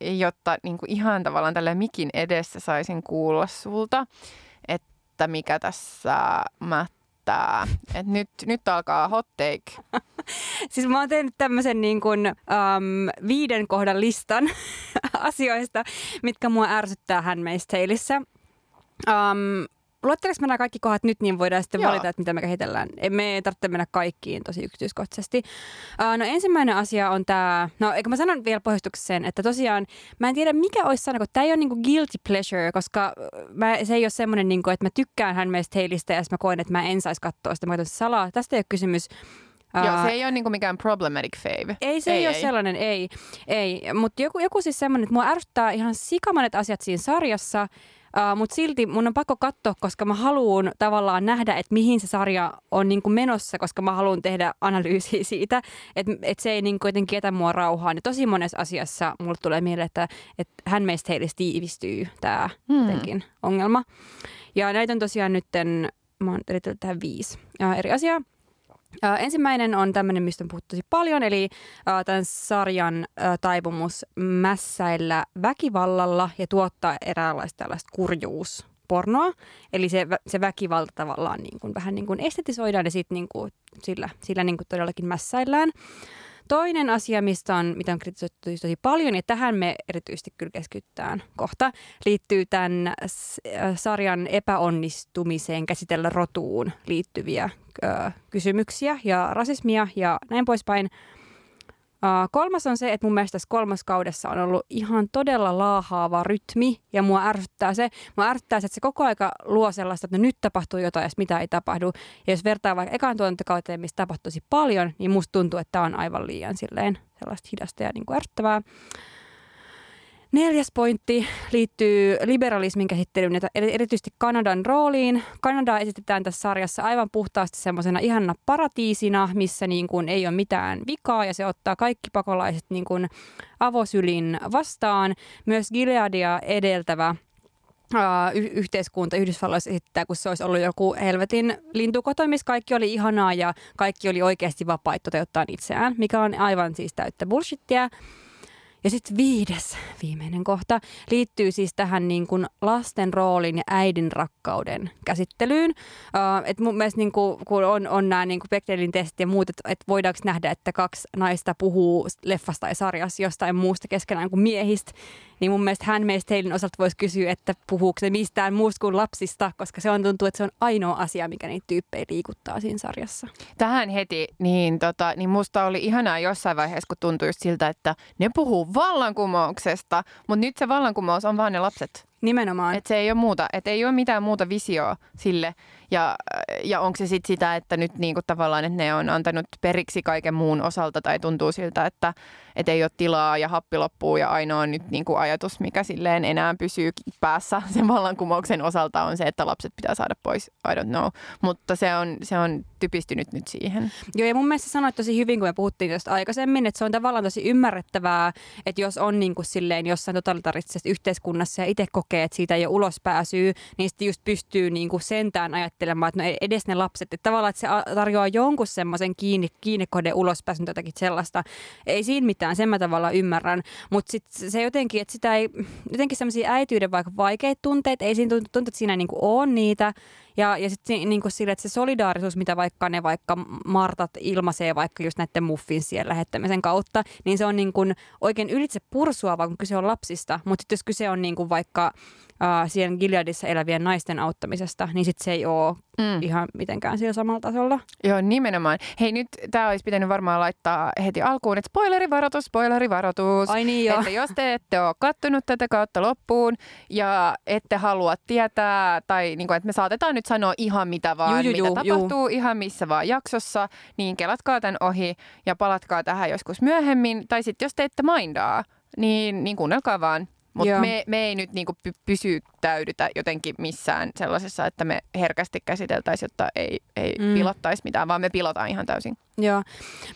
jotta niin kuin ihan tavallaan tällä mikin edessä saisin kuulla sulta, että mikä tässä mättää. Et nyt, nyt alkaa hot take. Siis mä oon tehnyt tämmöisen niin kuin, um, viiden kohdan listan asioista, mitkä mua ärsyttää Handmaid's Taleissa. Um, Luetteleks mä nämä kaikki kohdat nyt, niin voidaan sitten Joo. valita, että mitä me kehitellään. Me ei tarvitse mennä kaikkiin tosi yksityiskohtaisesti. Uh, no ensimmäinen asia on tämä, no eikö mä sanon vielä pohjustuksessa sen, että tosiaan mä en tiedä mikä olisi sana, kun tämä ei ole niinku guilty pleasure, koska mä, se ei ole semmoinen, niinku, että mä tykkään Handmaid's Taleista ja sitten mä koen, että mä en saisi katsoa sitä, mä katson salaa. Tästä ei ole kysymys. Joo, Uh, se ei ole niinku mikään problematic fave. ei se ei, Ei, ole ei. sellainen, ei. ei. Mutta joku, joku siis semmoinen, että mua ärsyttää ihan sikamanet asiat siinä sarjassa, uh, mutta silti mun on pakko katsoa, koska mä haluan tavallaan nähdä, että mihin se sarja on niinku menossa, koska mä haluan tehdä analyysiä siitä, että et se ei niinku jotenkin jätä mua rauhaan. Ja tosi monessa asiassa mulle tulee mieleen, että, että Handmaid's Taleissa tiivistyy tämä Hmm. ongelma. Ja näitä on tosiaan nytten, mä oon tähän viisi uh, eri asiaa. Ensimmäinen on tämmöinen, mistä on puhuttu paljon, eli tämän sarjan taipumus mässäillä väkivallalla ja tuottaa eräänlaista tällaista kurjuuspornoa. Eli se, se väkivalta tavallaan niin kuin, vähän niin kuin estetisoidaan ja sit niin kuin, sillä, sillä niin kuin todellakin mässäillään. Toinen asia, mistä on, mitä on kritisoitu tosi, paljon, ja tähän me erityisesti kyllä keskitytään kohta, liittyy tämän sarjan epäonnistumiseen käsitellä rotuun liittyviä ö, kysymyksiä ja rasismia ja näin poispäin. Uh, kolmas on se, että mun mielestä tässä kolmoskaudessa on ollut ihan todella laahaava rytmi ja mua ärsyttää se, mua ärsyttää se, että se koko aika luo sellaista, että no nyt tapahtuu jotain ja mitä ei tapahdu. Ja jos vertaa vaikka ekaan tuotantokauteen, missä tapahtui tosi paljon, niin musta tuntuu, että tämä on aivan liian silleen sellaista hidasta ja niin kuin ärsyttävää. Neljäs pointti liittyy liberalismin käsittelyyn erityisesti Kanadan rooliin. Kanadaa esitetään tässä sarjassa aivan puhtaasti semmoisena ihanna paratiisina, missä niin kuin ei ole mitään vikaa ja se ottaa kaikki pakolaiset niin kuin avosylin vastaan. Myös Gileadia edeltävä y- yhteiskunta Yhdysvalloissa esittää, kun se olisi ollut joku helvetin lintukoto, missä kaikki oli ihanaa ja kaikki oli oikeasti vapaita toteuttaa itseään, mikä on aivan siis täyttä bullshittia. Ja sitten viides, viimeinen kohta, liittyy siis tähän niin kuin lasten roolin ja äidin rakkauden käsittelyyn. Uh, et mun mielestä niin kuin, kun on, on nämä niin Bechdelin testit ja muut, että et voidaanko nähdä, että kaksi naista puhuu leffasta tai sarjassa jostain muusta keskenään kuin miehistä, niin mun mielestä Handmaid's Talein osalta voisi kysyä, että puhuuko se mistään muusta kuin lapsista, koska se on tuntuu, että se on ainoa asia, mikä niitä tyyppejä liikuttaa siinä sarjassa. Tähän heti, niin, tota, niin musta oli ihanaa jossain vaiheessa, kun tuntui just siltä, että ne puhuu vallankumouksesta, mutta nyt se vallankumous on vaan ne lapset. Nimenomaan. Että se ei ole muuta, että ei ole mitään muuta visioa sille. Ja, ja onko se sitten sitä, että nyt niinku tavallaan, että ne on antanut periksi kaiken muun osalta tai tuntuu siltä, että et ei ole tilaa ja happi loppuu ja ainoa nyt niinku ajatus, mikä silleen enää pysyy päässä sen vallankumouksen osalta on se, että lapset pitää saada pois. I don't know. Mutta se on, se on typistynyt nyt siihen. Joo, ja mun mielestä sanoit tosi hyvin, kun me puhuttiin tästä aikaisemmin, että se on tavallaan tosi ymmärrettävää, että jos on niin kuin silleen jossain totalitaristisessa yhteiskunnassa ja itse kokee, että siitä ei ole ulospääsyä, niin sitten just pystyy niin kuin sentään ajattelemaan, että no e- edes ne lapset, että tavallaan että se tarjoaa jonkun semmoisen kiinni, kiinnikohden ulospääsyn jotakin sellaista. Ei siinä mitään, sen mä tavallaan ymmärrän, mutta sitten se jotenkin, että sitä ei, jotenkin semmoisia äityyden vaikka vaikeita tunteita, ei siinä tuntuu, että siinä niin kuin ole niitä, ja, ja sitten niin kuin sille, että se solidaarisuus, mitä vaikka ne vaikka Martat ilmaisee vaikka just näiden muffinsien lähettämisen kautta, niin se on niin kuin oikein ylitse pursua, kun kyse on lapsista. Mutta jos kyse on niin kuin vaikka äh, siihen Gileadissa elävien naisten auttamisesta, niin sitten se ei ole mm. ihan mitenkään sillä samalla tasolla. Joo, nimenomaan. Hei, nyt tämä olisi pitänyt varmaan laittaa heti alkuun, että spoilerivaroitus, spoilerivaroitus. Ai niin joo. Että jos te ette ole kattonut tätä kautta loppuun ja ette halua tietää, tai niin kuin, että me saatetaan nyt sanoa ihan mitä vaan, juu, juu, mitä juu. tapahtuu ihan missä vaan jaksossa, niin kelatkaa tämän ohi ja palatkaa tähän joskus myöhemmin. Tai sitten jos te ette mindaa, niin, niin kuunnelkaa vaan. Mutta me, me ei nyt niinku py- pysyttäydytä jotenkin missään sellaisessa, että me herkästi käsiteltäisiin, jotta ei, ei mm. pilottaisi mitään, vaan me pilotaan ihan täysin. Joo.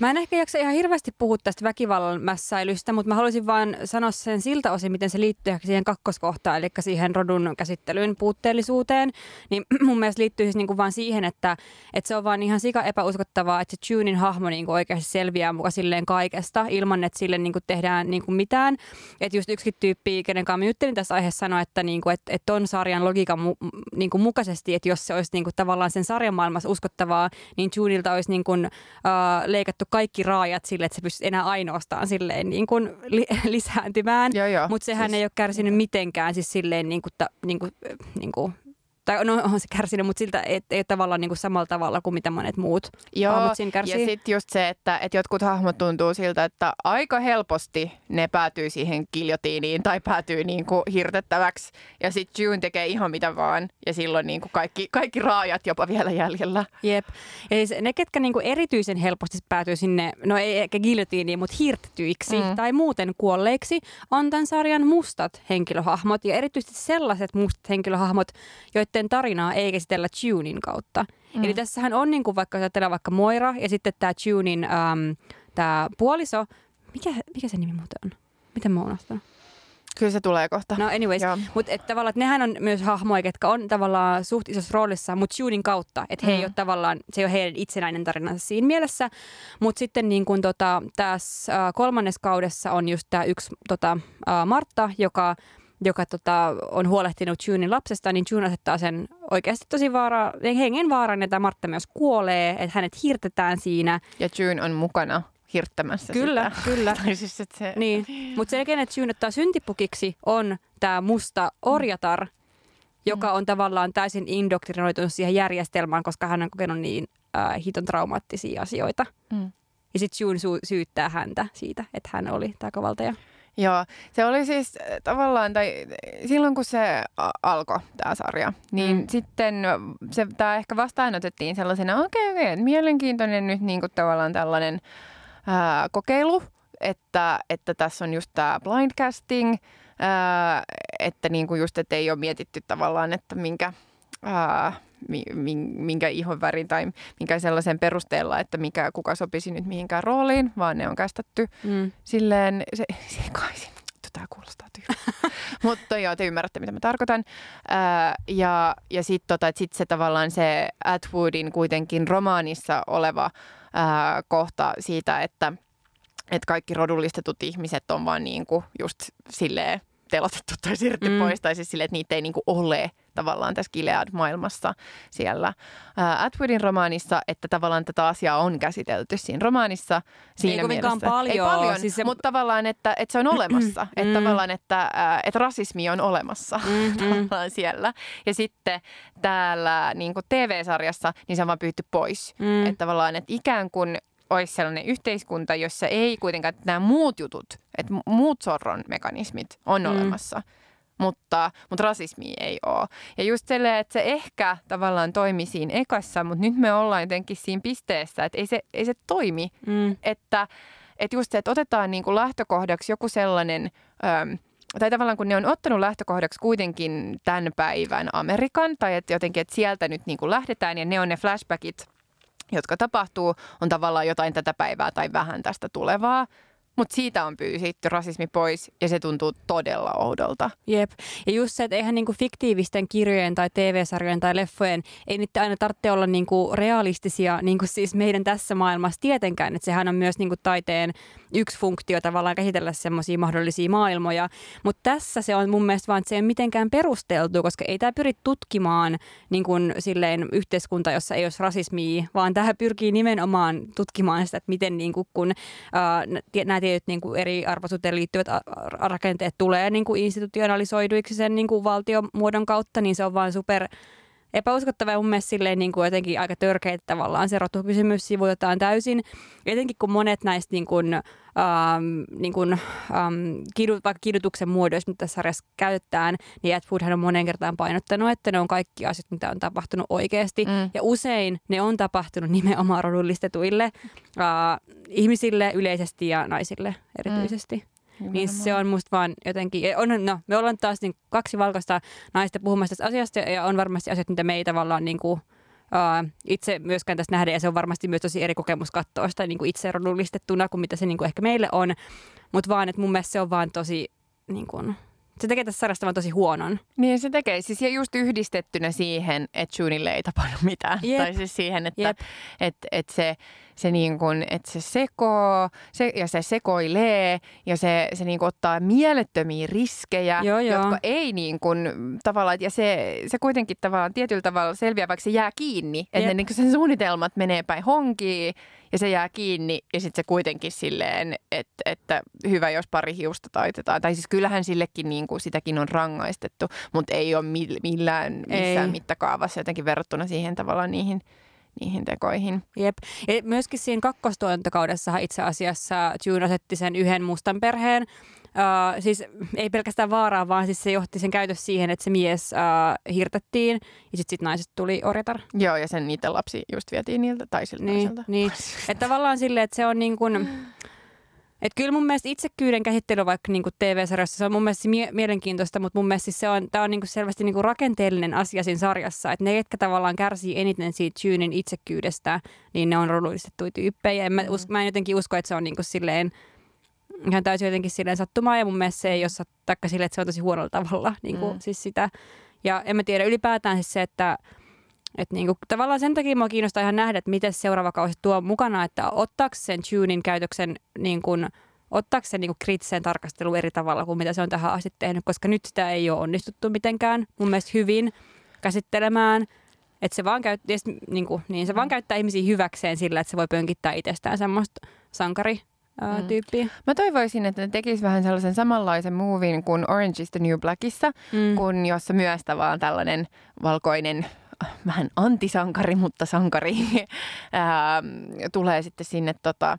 Mä en ehkä jaksa ihan hirveästi puhua tästä väkivallan mässäilystä, mutta mä haluaisin vaan sanoa sen siltä osin, miten se liittyy siihen kakkoskohtaan, eli siihen rodun käsittelyyn puutteellisuuteen. Niin mun mielestä liittyy siis niinku vaan siihen, että, että se on vaan ihan sika epäuskottavaa, että se Tunin hahmo niinku oikeasti selviää muka silleen kaikesta, ilman että sille niinku tehdään niinku mitään. Että just yksikin tyyppi, kenen kanssa mä juttelin tässä aiheessa, sanoi, että niinku, et, et ton sarjan logiikan mu, niinku mukaisesti, että jos se olisi niinku tavallaan sen sarjan maailmassa uskottavaa, niin Tunilta olisi niinku, uh, leikattu kaikki raajat sille, että se pystyisi enää ainoastaan silleen niin kuin li- lisääntymään. Mutta sehän siis, ei ole kärsinyt mitenkään siis silleen niin kuin, ta, niin kuin, niin kuin tai no on se kärsinyt, mutta siltä ei, ei tavallaan niin kuin samalla tavalla kuin mitä monet muut Joo, hahmot siinä kärsii. ja sitten just se, että, että jotkut hahmot tuntuu siltä, että aika helposti ne päätyy siihen kiljotiiniin tai päätyy niin kuin hirtettäväksi. Ja sitten June tekee ihan mitä vaan ja silloin niin kuin kaikki, kaikki raajat jopa vielä jäljellä. Jep. Eli ne, ketkä niin kuin erityisen helposti päätyy sinne, no ei ehkä giljotiiniin, mutta hirtetyiksi mm. tai muuten kuolleiksi, on tämän sarjan mustat henkilöhahmot. Ja erityisesti sellaiset mustat henkilöhahmot, joiden niiden tarinaa ei käsitellä Tunin kautta. Mm. Eli tässähän on niin kuin vaikka ajatellaan vaikka Moira ja sitten tämä Tunin äm, tämä puoliso. Mikä, mikä se nimi muuten on? Miten mä oon unohtanut? Kyllä se tulee kohta. No anyways, mutta et tavallaan, että nehän on myös hahmoja, jotka on tavallaan suht isossa roolissa, mutta Tunin kautta, että he mm. ei ole tavallaan, se ei ole heidän itsenäinen tarinansa siinä mielessä. Mutta sitten niin kun tota, tässä kolmannes kaudessa on just tämä yksi tota, Martta, joka joka tota, on huolehtinut Junein lapsesta, niin June asettaa sen oikeasti tosi vaara, hengen vaaran, että Martta myös kuolee, että hänet hirtetään siinä. Ja June on mukana hirttämässä Kyllä, sitä. kyllä. siis, että se... niin. Mutta se, kenet June ottaa syntipukiksi, on tämä musta orjatar, joka on tavallaan täysin indoktrinoitunut siihen järjestelmään, koska hän on kokenut niin äh, hiton traumaattisia asioita. Mm. Ja sitten June su- syyttää häntä siitä, että hän oli tämä. Joo, se oli siis äh, tavallaan, tai silloin kun se alkoi tämä sarja, niin mm. sitten se, tämä ehkä vastaanotettiin sellaisena, okei, okay, okay, mielenkiintoinen nyt niin kuin tavallaan tällainen ää, kokeilu, että, että tässä on just tämä blind casting, ää, että niin kuin just, että ei ole mietitty tavallaan, että minkä, ää, minkä ihon värin tai minkä sellaisen perusteella, että mikä, kuka sopisi nyt mihinkään rooliin, vaan ne on kästetty mm. silleen, se, se kai tämä kuulostaa tyhmältä. Mutta joo, te ymmärrätte, mitä mä tarkoitan. Ää, ja ja sitten tota, sit se tavallaan se Atwoodin kuitenkin romaanissa oleva ää, kohta siitä, että et kaikki rodullistetut ihmiset on vaan niinku just silleen telotettu tai siirretty mm. pois, tai siis silleen, että niitä ei niinku ole tavallaan tässä Gilead-maailmassa siellä Atwoodin romaanissa, että tavallaan tätä asiaa on käsitelty siinä romaanissa. Siinä ei mielessä. paljon. Ei paljon, siis se... mutta tavallaan, että, että se on olemassa. Mm. Että tavallaan, että, että rasismi on olemassa mm-hmm. siellä. Ja sitten täällä niin kuin TV-sarjassa, niin se on vaan pyyhty pois. Mm. Että tavallaan, että ikään kuin olisi sellainen yhteiskunta, jossa ei kuitenkaan nämä muut jutut, että muut sorron mekanismit on mm. olemassa, mutta, mutta rasismi ei ole. Ja just silleen, että se ehkä tavallaan toimi siinä ekassa, mutta nyt me ollaan jotenkin siinä pisteessä, että ei se, ei se toimi. Mm. Että, että just se, että otetaan niin kuin lähtökohdaksi joku sellainen... Öm, tai tavallaan kun ne on ottanut lähtökohdaksi kuitenkin tämän päivän Amerikan, tai että jotenkin, että sieltä nyt niin kuin lähdetään, ja ne on ne flashbackit, jotka tapahtuu, on tavallaan jotain tätä päivää tai vähän tästä tulevaa. Mutta siitä on pyysitty rasismi pois ja se tuntuu todella oudolta. Jep. Ja just se, että eihän niinku fiktiivisten kirjojen tai TV-sarjojen tai leffojen, ei niitä aina tarvitse olla niinku realistisia niinku siis meidän tässä maailmassa tietenkään. Että sehän on myös niinku taiteen yksi funktio tavallaan käsitellä semmoisia mahdollisia maailmoja. Mutta tässä se on mun mielestä vaan, että se ei ole mitenkään perusteltu, koska ei tämä pyri tutkimaan niin kuin, silleen, yhteiskunta, jossa ei olisi rasismia, vaan tähän pyrkii nimenomaan tutkimaan sitä, että miten niin kuin, kun äh, nämä tietyt niin kuin eri arvoisuuteen liittyvät rakenteet tulee niin kuin institutionalisoiduiksi sen niin kuin valtiomuodon kautta, niin se on vain super epäuskottava ja mun mielestä silleen niin kuin jotenkin aika törkeä tavallaan se rotukysymys sivuutetaan täysin. Etenkin kun monet näistä niin kuin, ähm, niin kuin, ähm, kidu, vaikka kidutuksen muodoista, mitä tässä sarjassa käytetään, niin Ed Woodhan on monen kertaan painottanut, että ne on kaikki asiat, mitä on tapahtunut oikeasti. Mm. Ja usein ne on tapahtunut nimenomaan rodullistetuille äh, ihmisille yleisesti ja naisille erityisesti. Mm. Niin se on musta vaan jotenkin, on, no, me ollaan taas niin kaksi valkoista naista puhumassa tästä asiasta ja on varmasti asiat, mitä me ei tavallaan niin kuin, uh, itse myöskään tässä nähdä ja se on varmasti myös tosi eri kokemus katsoa sitä niin kuin itse rodullistettuna kuin mitä se niin kuin ehkä meille on, mutta vaan, että mun mielestä se on vaan tosi niin kuin, se tekee tässä sarjasta vaan tosi huonon. Niin se tekee. Siis ja just yhdistettynä siihen, että Junille ei tapahdu mitään. Yep. Tai siis siihen, että yep. et, et se, se, niin kun, että se sekoo se, ja se sekoilee ja se, se niin ottaa mielettömiä riskejä, joo, joo. jotka ei niin kun, tavallaan, ja se, se kuitenkin tavallaan tietyllä tavalla selviää, vaikka se jää kiinni, että yep. ne, niin sen suunnitelmat menee päin honkiin ja se jää kiinni ja sitten se kuitenkin silleen, että, että hyvä, jos pari hiusta taitetaan. Tai siis kyllähän sillekin niin kuin sitäkin on rangaistettu, mutta ei ole millään missään ei. mittakaavassa jotenkin verrattuna siihen tavallaan niihin niihin tekoihin. Jep. Ja myöskin siinä kakkostuotantokaudessa itse asiassa June asetti sen yhden mustan perheen Uh, siis ei pelkästään vaaraa, vaan siis se johti sen käytös siihen, että se mies uh, hirtettiin ja sitten sit naiset tuli orjatar. Joo, ja sen niiden lapsi just vietiin niiltä tai siltä niin, Niin, että tavallaan silleen, että se on niin kuin, että kyllä mun mielestä itsekyyden käsittely vaikka niin TV-sarjassa, se on mun mielestä mie- mielenkiintoista, mutta mun mielestä siis se on, tämä on niin kuin selvästi niin kuin rakenteellinen asia siinä sarjassa. Että ne, jotka tavallaan kärsii eniten siitä Tunein itsekyydestä, niin ne on rodullistettuja tyyppejä. En mä, mm. us, mä en jotenkin usko, että se on niin kuin silleen ihan täysin jotenkin silleen sattumaa ja mun mielestä se ei ole takka silleen, että se on tosi huonolla tavalla niin kuin, mm. siis sitä. Ja en mä tiedä, ylipäätään siis se, että et niin kuin, tavallaan sen takia mua kiinnostaa ihan nähdä, että miten seuraava kausi tuo mukana, että ottaako sen tunin käytöksen niin kuin, ottaako se niin kuin kriittiseen tarkasteluun eri tavalla kuin mitä se on tähän asti tehnyt, koska nyt sitä ei ole onnistuttu mitenkään mun mielestä hyvin käsittelemään. Että se vaan, käyt, niin kuin, niin se vaan käyttää ihmisiä hyväkseen sillä, että se voi pönkittää itsestään semmoista sankari mm. tyyppiä. Mä toivoisin, että ne tekis vähän sellaisen samanlaisen movin kuin Orange is the New Blackissa, mm. kun jossa myös tavallaan tällainen valkoinen vähän antisankari, mutta sankari ää, tulee sitten sinne tota,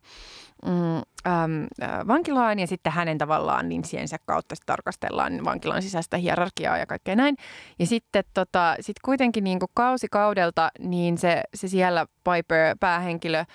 mm, äm, vankilaan ja sitten hänen tavallaan linssiensä kautta tarkastellaan vankilan sisäistä hierarkiaa ja kaikkea näin. Ja sitten tota, sit kuitenkin niin kuin kausi kaudelta niin se, se siellä Piper päähenkilö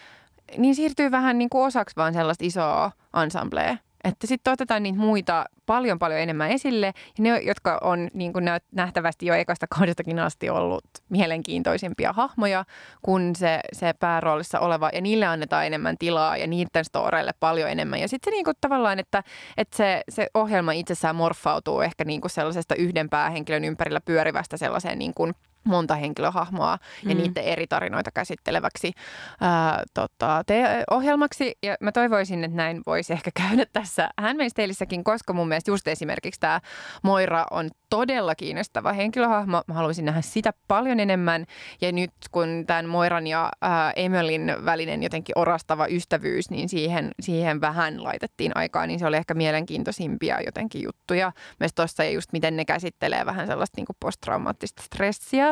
niin siirtyy vähän niin kuin osaksi vaan sellaista isoa ensemblea. Että sitten otetaan niitä muita paljon paljon enemmän esille. Ja ne, jotka on niin kuin nähtävästi jo ekasta kaudestakin asti ollut mielenkiintoisimpia hahmoja kuin se, se pääroolissa oleva. Ja niille annetaan enemmän tilaa ja niiden storeille paljon enemmän. Ja sitten se niin kuin tavallaan, että, että se, se ohjelma itsessään morfautuu ehkä niin kuin sellaisesta yhden päähenkilön ympärillä pyörivästä sellaiseen niin kuin – monta henkilöhahmoa ja mm. niiden eri tarinoita käsitteleväksi ää, tota, ohjelmaksi. Ja mä toivoisin, että näin voisi ehkä käydä tässä Handmaid's koska mun mielestä just esimerkiksi tämä Moira on todella kiinnostava henkilöhahmo. Mä haluaisin nähdä sitä paljon enemmän. Ja nyt kun tämän Moiran ja ää, Emelin välinen jotenkin orastava ystävyys, niin siihen, siihen vähän laitettiin aikaa, niin se oli ehkä mielenkiintoisimpia jotenkin juttuja. Myös tuossa just miten ne käsittelee vähän sellaista niin posttraumaattista stressiä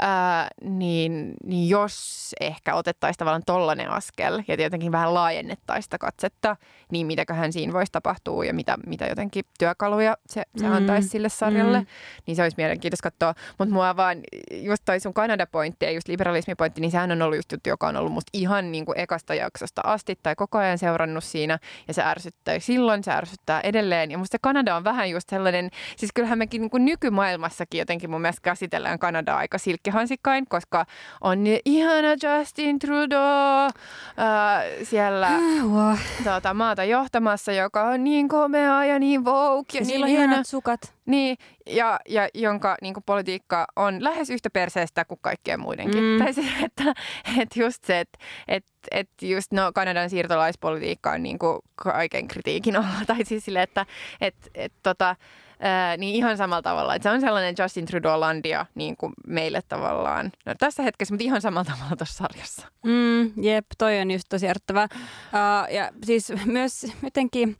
ää, niin, niin jos ehkä otettaisiin tavallaan tollainen askel ja jotenkin vähän laajennettaisiin sitä katsetta, niin mitäköhän siinä voisi tapahtua ja mitä, mitä jotenkin työkaluja se, se mm. antaisi sille sarjalle, mm. niin se olisi mielenkiintoista katsoa. Mutta mua vaan, just toi sun Kanada-pointti ja just liberalismipointti, niin sehän on ollut just juttu, joka on ollut musta ihan niin kuin ekasta jaksosta asti tai koko ajan seurannut siinä ja se ärsyttää silloin, se ärsyttää edelleen. Ja musta Kanada on vähän just sellainen, siis kyllähän mekin niin kuin nykymaailmassakin jotenkin mun mielestä käsitellään Kanadaa aika silkkihansikkain, koska on niin ihana Justin Trudeau äh, siellä Wow. tuota, maata johtamassa, joka on niin komea ja niin woke. Ja niin sillä on hienot sukat. Niin, ja, ja jonka niin kuin, politiikka on lähes yhtä perseestä kuin kaikkien muidenkin. Mm. Tai siis, että, että just se, että että että just no, Kanadan siirtolaispolitiikka on niin kuin, kaiken kritiikin alla. Tai siis sille, että että että tota, ää, niin ihan samalla tavalla. Että se on sellainen Justin Trudeau-landia niin kuin meille tavallaan. No, tässä hetkessä, mutta ihan samalla tavalla tuossa sarjassa. Mm, jep, toi on just tosi ärsyttävää. Uh, ja siis myös jotenkin,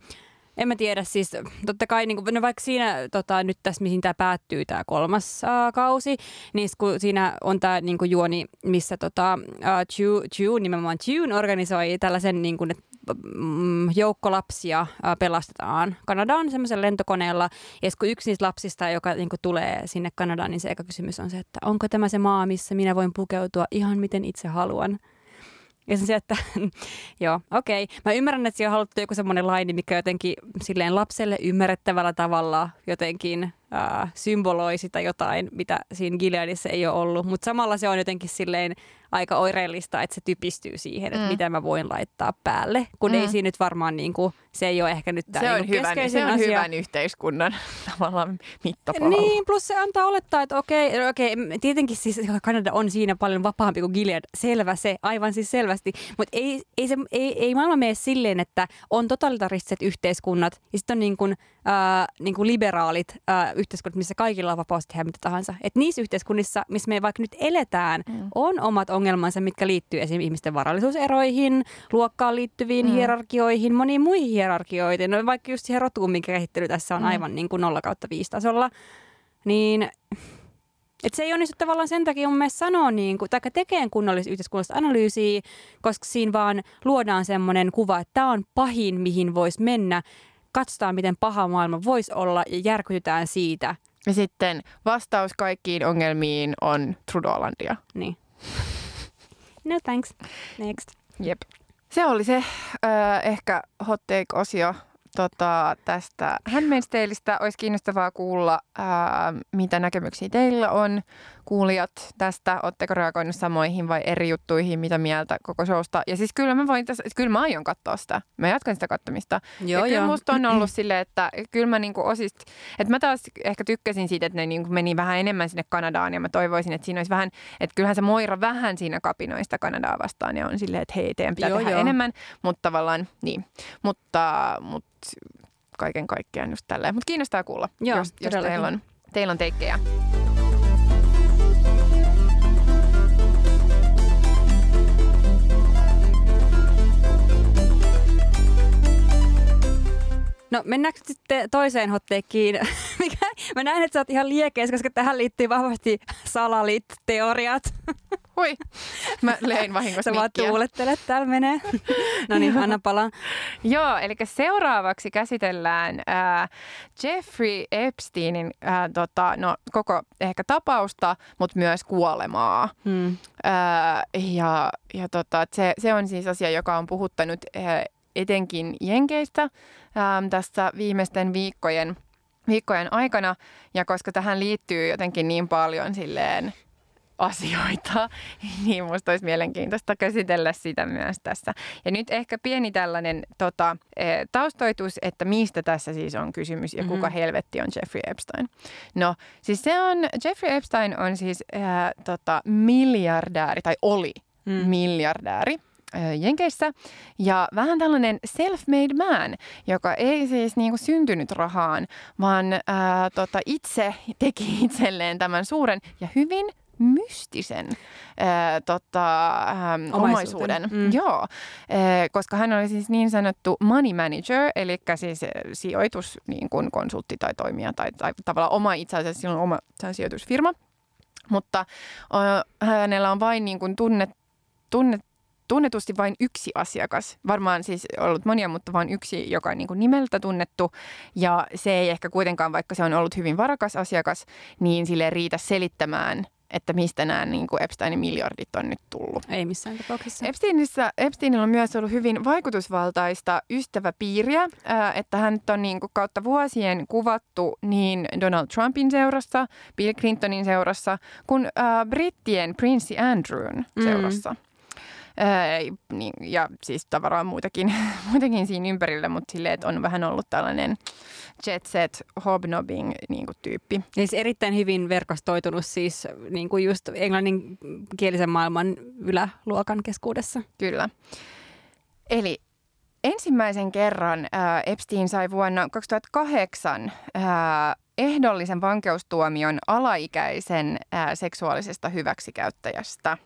en mä tiedä, siis totta kai niin kuin, no vaikka siinä tota, nyt tässä, mihin tämä päättyy, tämä kolmas uh, kausi, niin kun siinä on tämä niin juoni, missä tota, uh, Ju, Ju, nimenomaan June organisoi tällaisen, niin kuin, että joukko lapsia uh, pelastetaan Kanadaan semmoisella lentokoneella. Ja kun yksi niistä lapsista, joka niin kuin, tulee sinne Kanadaan, niin se eka kysymys on se, että onko tämä se maa, missä minä voin pukeutua ihan miten itse haluan. Ja se, että joo, okei. Okay. Mä ymmärrän, että siellä on haluttu joku semmoinen laini, mikä jotenkin silleen lapselle ymmärrettävällä tavalla jotenkin äh, symboloi sitä jotain, mitä siinä Gileadissa ei ole ollut. Mutta samalla se on jotenkin silleen aika oireellista, että se typistyy siihen, että Mm. mitä mä voin laittaa päälle. Kun ei Mm. siinä nyt varmaan, niin kuin, se ei ole ehkä nyt tämä Se on, niin hyvän, se on asia. hyvän yhteiskunnan tavallaan mittapaalu. Niin, plus se antaa olettaa, että okei, no okei, tietenkin siis Kanada on siinä paljon vapaampi kuin Gilead, selvä se, aivan siis selvästi, mutta ei, ei, se, ei, ei maailma mene silleen, että on totalitaristiset yhteiskunnat ja sitten on niin kuin, äh, niin kuin liberaalit äh, yhteiskunnat, missä kaikilla on vapaus tehdä mitä tahansa. Et niissä yhteiskunnissa, missä me vaikka nyt eletään, Mm. on omat ongelmansa, mitkä liittyy esimerkiksi ihmisten varallisuuseroihin, luokkaan liittyviin Mm. hierarkioihin, moniin muihin hierarkioihin. No, vaikka just siihen rotukummin käsittely tässä on Mm. aivan niin kuin 0 kautta 5 tasolla. Niin et se ei onnistu tavallaan sen takia mun mielestä sanoa, niin kuin, tai tekee kunnollista yhteiskunnallista analyysiä, koska siinä vaan luodaan semmoinen kuva, että tämä on pahin, mihin voisi mennä. Katsotaan, miten paha maailma voisi olla ja järkytytään siitä. Ja sitten vastaus kaikkiin ongelmiin on Trudeaulandia. Niin. No thanks. Next. Jep. Se oli se äh, ehkä hot take-osio tota, tästä Handmaid's Taleista. Olisi kiinnostavaa kuulla, äh, mitä näkemyksiä teillä on. Kuulijat tästä, oletteko reagoinut samoihin vai eri juttuihin, mitä mieltä koko showsta. Ja siis kyllä mä voin tässä, kyllä mä aion katsoa sitä. Mä jatkan sitä kattomista. Joo, ja kyllä joo. musta on ollut silleen, että kyllä mä niinku osist, että mä taas ehkä tykkäsin siitä, että ne niinku meni vähän enemmän sinne Kanadaan ja mä toivoisin, että siinä olisi vähän, että kyllähän se Moira vähän siinä kapinoista Kanadaa vastaan ja on silleen, että hei, teidän pitää Joo, tehdä joo. enemmän, mutta tavallaan niin, mutta, mutta kaiken kaikkiaan just tälleen. Mutta kiinnostaa kuulla, Joo, jos, jos teillä on, teillä on teikkejä. No mennäänkö sitten toiseen hotteekkiin? Mikä? Mä näen, että sä oot ihan liekeis, koska tähän liittyy vahvasti salalit-teoriat. Hui, mä löin vahingossa Sä vaan tuulettelet, täällä menee. no niin, anna palaa. Joo, eli seuraavaksi käsitellään äh, Jeffrey Epsteinin äh, tota, no, koko ehkä tapausta, mutta myös kuolemaa. Hmm. Äh, ja ja tota, se, se on siis asia, joka on puhuttanut äh, etenkin Jenkeistä ähm, tässä viimeisten viikkojen, viikkojen aikana. Ja koska tähän liittyy jotenkin niin paljon silleen asioita, niin musta olisi mielenkiintoista käsitellä sitä myös tässä. Ja nyt ehkä pieni tällainen tota, eh, taustoitus, että mistä tässä siis on kysymys ja kuka Mhm. helvetti on Jeffrey Epstein. No, siis se on, Jeffrey Epstein on siis äh, tota, miljardääri, tai oli Hmm. miljardääri ö, Jenkeissä. Ja vähän tällainen self-made man, joka ei siis niinku syntynyt rahaan, vaan ää, tota, itse teki itselleen tämän suuren ja hyvin mystisen ää, tota, äm, Omaisuuden. omaisuuden. Mm. Joo, ää, koska hän oli siis niin sanottu money manager, eli siis ä, sijoitus niin kuin konsultti tai toimija tai, tai tavallaan oma itse asiassa silloin oma sijoitusfirma. Mutta uh, hänellä on vain niin kuin tunnet, tunnet, tunnetusti vain yksi asiakas. Varmaan siis ollut monia, mutta vain yksi, joka on niin kuin nimeltä tunnettu. Ja se ei ehkä kuitenkaan, vaikka se on ollut hyvin varakas asiakas, niin sille riitä selittämään että mistä nämä niin kuin Epsteinin miljardit on nyt tullut. Ei missään tapauksessa. Epsteinissa, Epsteinillä on myös ollut hyvin vaikutusvaltaista ystäväpiiriä, että hän on niin kuin kautta vuosien kuvattu niin Donald Trumpin seurassa, Bill Clintonin seurassa, kuin äh, brittien prinssi Andrewn mm. seurassa. Mm. Ää, niin, ja siis tavallaan muitakin, muitakin siinä ympärillä, mutta silleen, että on vähän ollut tällainen jet set hobnobbing niin kuin tyyppi. Siis erittäin hyvin verkostoitunut siis niin kuin just englanninkielisen maailman yläluokan keskuudessa. Kyllä. Eli ensimmäisen kerran ää, Epstein sai vuonna 2008 ää, ehdollisen vankeustuomion alaikäisen ää, seksuaalisesta hyväksikäyttäjästä.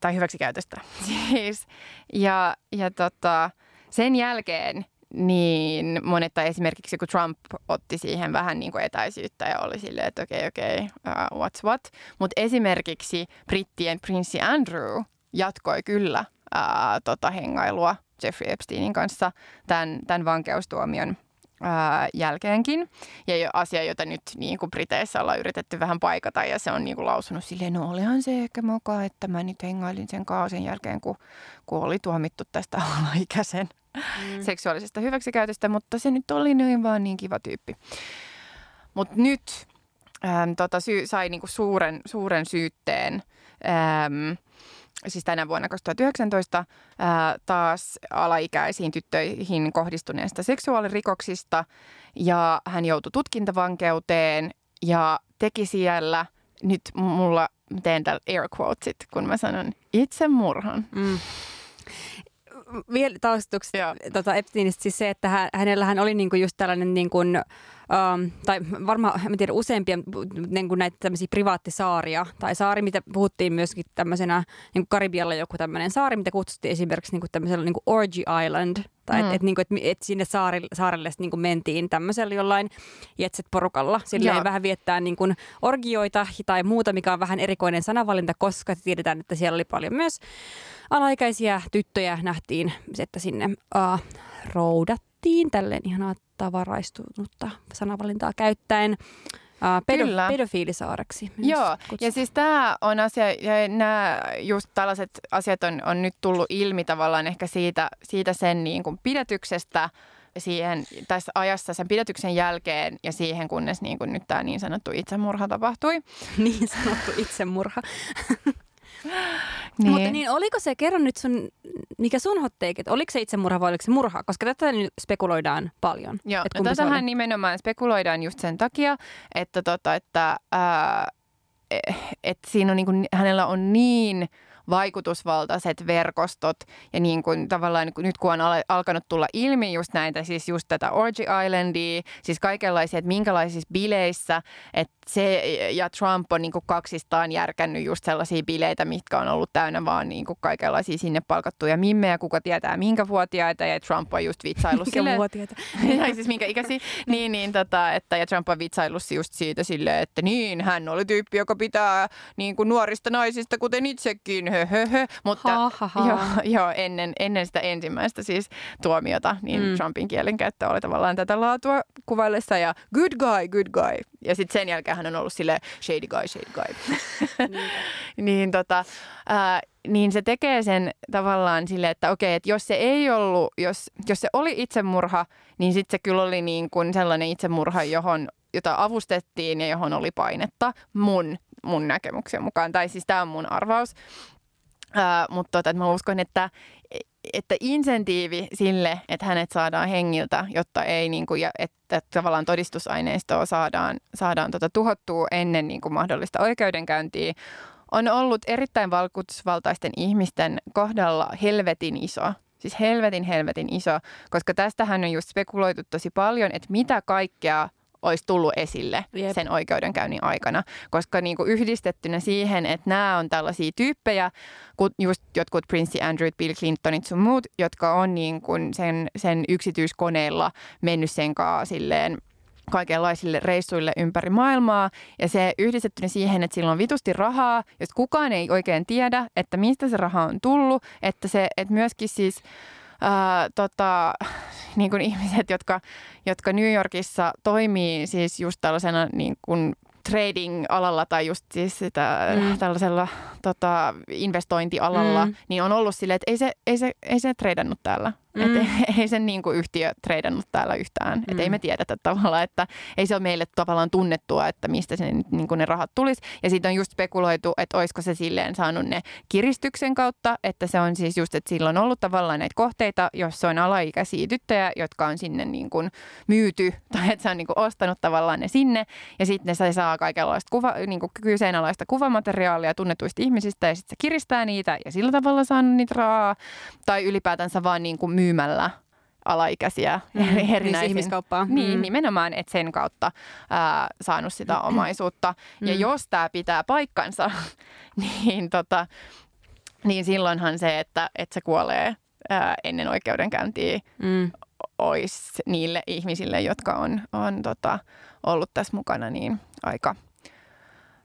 Tai hyväksikäytöstä siis. Ja, ja tota, sen jälkeen niin monet, tai esimerkiksi kun Trump otti siihen vähän niin kuin etäisyyttä ja oli silleen, että okei, okay, okei, okay, uh, what's what. Mutta esimerkiksi brittien prinssi Andrew jatkoi kyllä uh, tota hengailua Jeffrey Epsteinin kanssa tämän, tämän vankeustuomion ää, jälkeenkin. Ja asia, jota nyt niin kuin Briteissä ollaan yritetty vähän paikata ja se on niin kuin lausunut silleen, no olihan se ehkä moka, että mä nyt hengailin sen kaasen jälkeen, kun, kun oli tuomittu tästä alaikäisen mm. seksuaalisesta hyväksikäytöstä, mutta se nyt oli niin vaan niin kiva tyyppi. Mutta nyt ähm, tota, syy, sai niinku suuren, suuren syytteen ähm, siis tänä vuonna 2019 ää, taas alaikäisiin tyttöihin kohdistuneesta seksuaalirikoksista. Ja hän joutui tutkintavankeuteen ja teki siellä, nyt mulla teen täällä air quotesit, kun mä sanon itsemurhan. Mm. Vielä taustatuksen tota Epsteinistä siis se, että hän, hänellähän oli niinku just tällainen niinku, um, tai varmaan, en tiedä, useampia niinku näitä tämmöisiä privaattisaaria, tai saari, mitä puhuttiin myöskin tämmöisenä, niin Karibialla joku tämmöinen saari, mitä kutsuttiin esimerkiksi niinku tämmöisellä niinku Orgy Island, tai mm. että et, niinku, et, et sinne saarille, saarelle niinku mentiin tämmöisellä jollain jetset-porukalla. Silleen vähän viettää niinku orgioita tai muuta, mikä on vähän erikoinen sanavalinta, koska tiedetään, että siellä oli paljon myös alaikäisiä tyttöjä nähtiin, että sinne uh, roudattiin tälleen ihanaa tavaraistunutta sanavalintaa käyttäen uh, pedo, Kyllä. pedofiilisaareksi. Joo, kutsutaan. ja siis tämä on asia, ja nämä just tällaiset asiat on, on nyt tullut ilmi tavallaan ehkä siitä, siitä sen niin kuin pidätyksestä, siihen tässä ajassa sen pidätyksen jälkeen ja siihen, kunnes niin kuin nyt tämä niin sanottu itsemurha tapahtui. niin sanottu itsemurha. Niin. Mutta niin, oliko se, kerro nyt sun, mikä sun hot take, että oliko se itsemurha vai oliko se murha? Koska tätä nyt spekuloidaan paljon. Joo, että no tätähän nimenomaan spekuloidaan just sen takia, että, tota, että ää, et siinä on niin kuin, hänellä on niin – vaikutusvaltaiset verkostot ja niin kuin tavallaan nyt kun on alkanut tulla ilmi just näitä, siis just tätä Orgy Islandia, siis kaikenlaisia, että minkälaisissa bileissä, että se ja Trump on niin kuin kaksistaan järkännyt just sellaisia bileitä, mitkä on ollut täynnä vaan niin kuin kaikenlaisia sinne palkattuja mimmejä, kuka tietää minkä vuotiaita ja Trump on just vitsaillut sille. vuotiaita? tai siis minkä ikäisiä. Niin, niin tota, että ja Trump on vitsaillut just siitä sille, että niin, hän oli tyyppi, joka pitää niin kuin nuorista naisista, kuten itsekin, hö, Mutta ha, ha, ha. Jo, jo, ennen, ennen sitä ensimmäistä siis tuomiota, niin mm. Trumpin kielenkäyttö oli tavallaan tätä laatua kuvaillessa ja good guy, good guy. Ja sitten sen jälkeen hän on ollut sille shady guy, shady guy. niin, tota, ää, niin se tekee sen tavallaan sille, että okei, että jos se ei ollut, jos, jos se oli itsemurha, niin sitten se kyllä oli niin kuin sellainen itsemurha, johon jota avustettiin ja johon oli painetta mun, mun näkemyksen mukaan. Tai siis tämä on mun arvaus. Uh, mutta tota, että mä uskon, että, että insentiivi sille, että hänet saadaan hengiltä, jotta ei, niin kuin, ja että tavallaan todistusaineistoa saadaan, saadaan tota, tuhottua ennen niin kuin mahdollista oikeudenkäyntiä, on ollut erittäin valkutusvaltaisten ihmisten kohdalla helvetin iso. Siis helvetin helvetin iso, koska tästähän on just spekuloitu tosi paljon, että mitä kaikkea olisi tullut esille Jep. sen oikeudenkäynnin aikana. Koska niin kuin yhdistettynä siihen, että nämä on tällaisia tyyppejä, just jotkut Prince Andrew, Bill Clintonit sun muut, jotka on niin kuin sen, sen yksityiskoneella mennyt sen silleen kaikenlaisille reissuille ympäri maailmaa. Ja se yhdistettynä siihen, että sillä on vitusti rahaa, jos kukaan ei oikein tiedä, että mistä se raha on tullut. Että, se, että myöskin siis ää, tota, niin kuin ihmiset, jotka, jotka New Yorkissa toimii siis just tällaisena niin kuin trading-alalla tai just siis sitä, mm. tällaisella tota, investointialalla, mm. niin on ollut silleen, että ei se, ei se, ei se treidannut täällä. Mm. Että ei, sen niin kuin yhtiö treidannut täällä yhtään. Mm. Että ei me tiedetä tavallaan, että ei se ole meille tavallaan tunnettua, että mistä se, niin kuin ne rahat tulisi. Ja siitä on just spekuloitu, että olisiko se silleen saanut ne kiristyksen kautta, että se on siis just, että sillä on ollut tavallaan näitä kohteita, joissa on alaikäisiä tyttöjä, jotka on sinne niin kuin myyty tai että se on niin kuin ostanut tavallaan ne sinne. Ja sitten ne saa kaikenlaista kuva, niin kuin kyseenalaista kuvamateriaalia tunnetuista ihmisistä ja sitten se kiristää niitä ja sillä tavalla saanut niitä rahaa. Tai ylipäätänsä vaan niin kuin myy myymällä alaikäisiä mm, erinäisiin. Niin ihmiskauppaa. Niin, mm. nimenomaan, että sen kautta ää, saanut sitä mm. omaisuutta. Mm. Ja jos tämä pitää paikkansa, niin, tota, niin silloinhan se, että, että se kuolee ää, ennen oikeudenkäyntiä, mm. olisi niille ihmisille, jotka on, on tota, ollut tässä mukana, niin aika –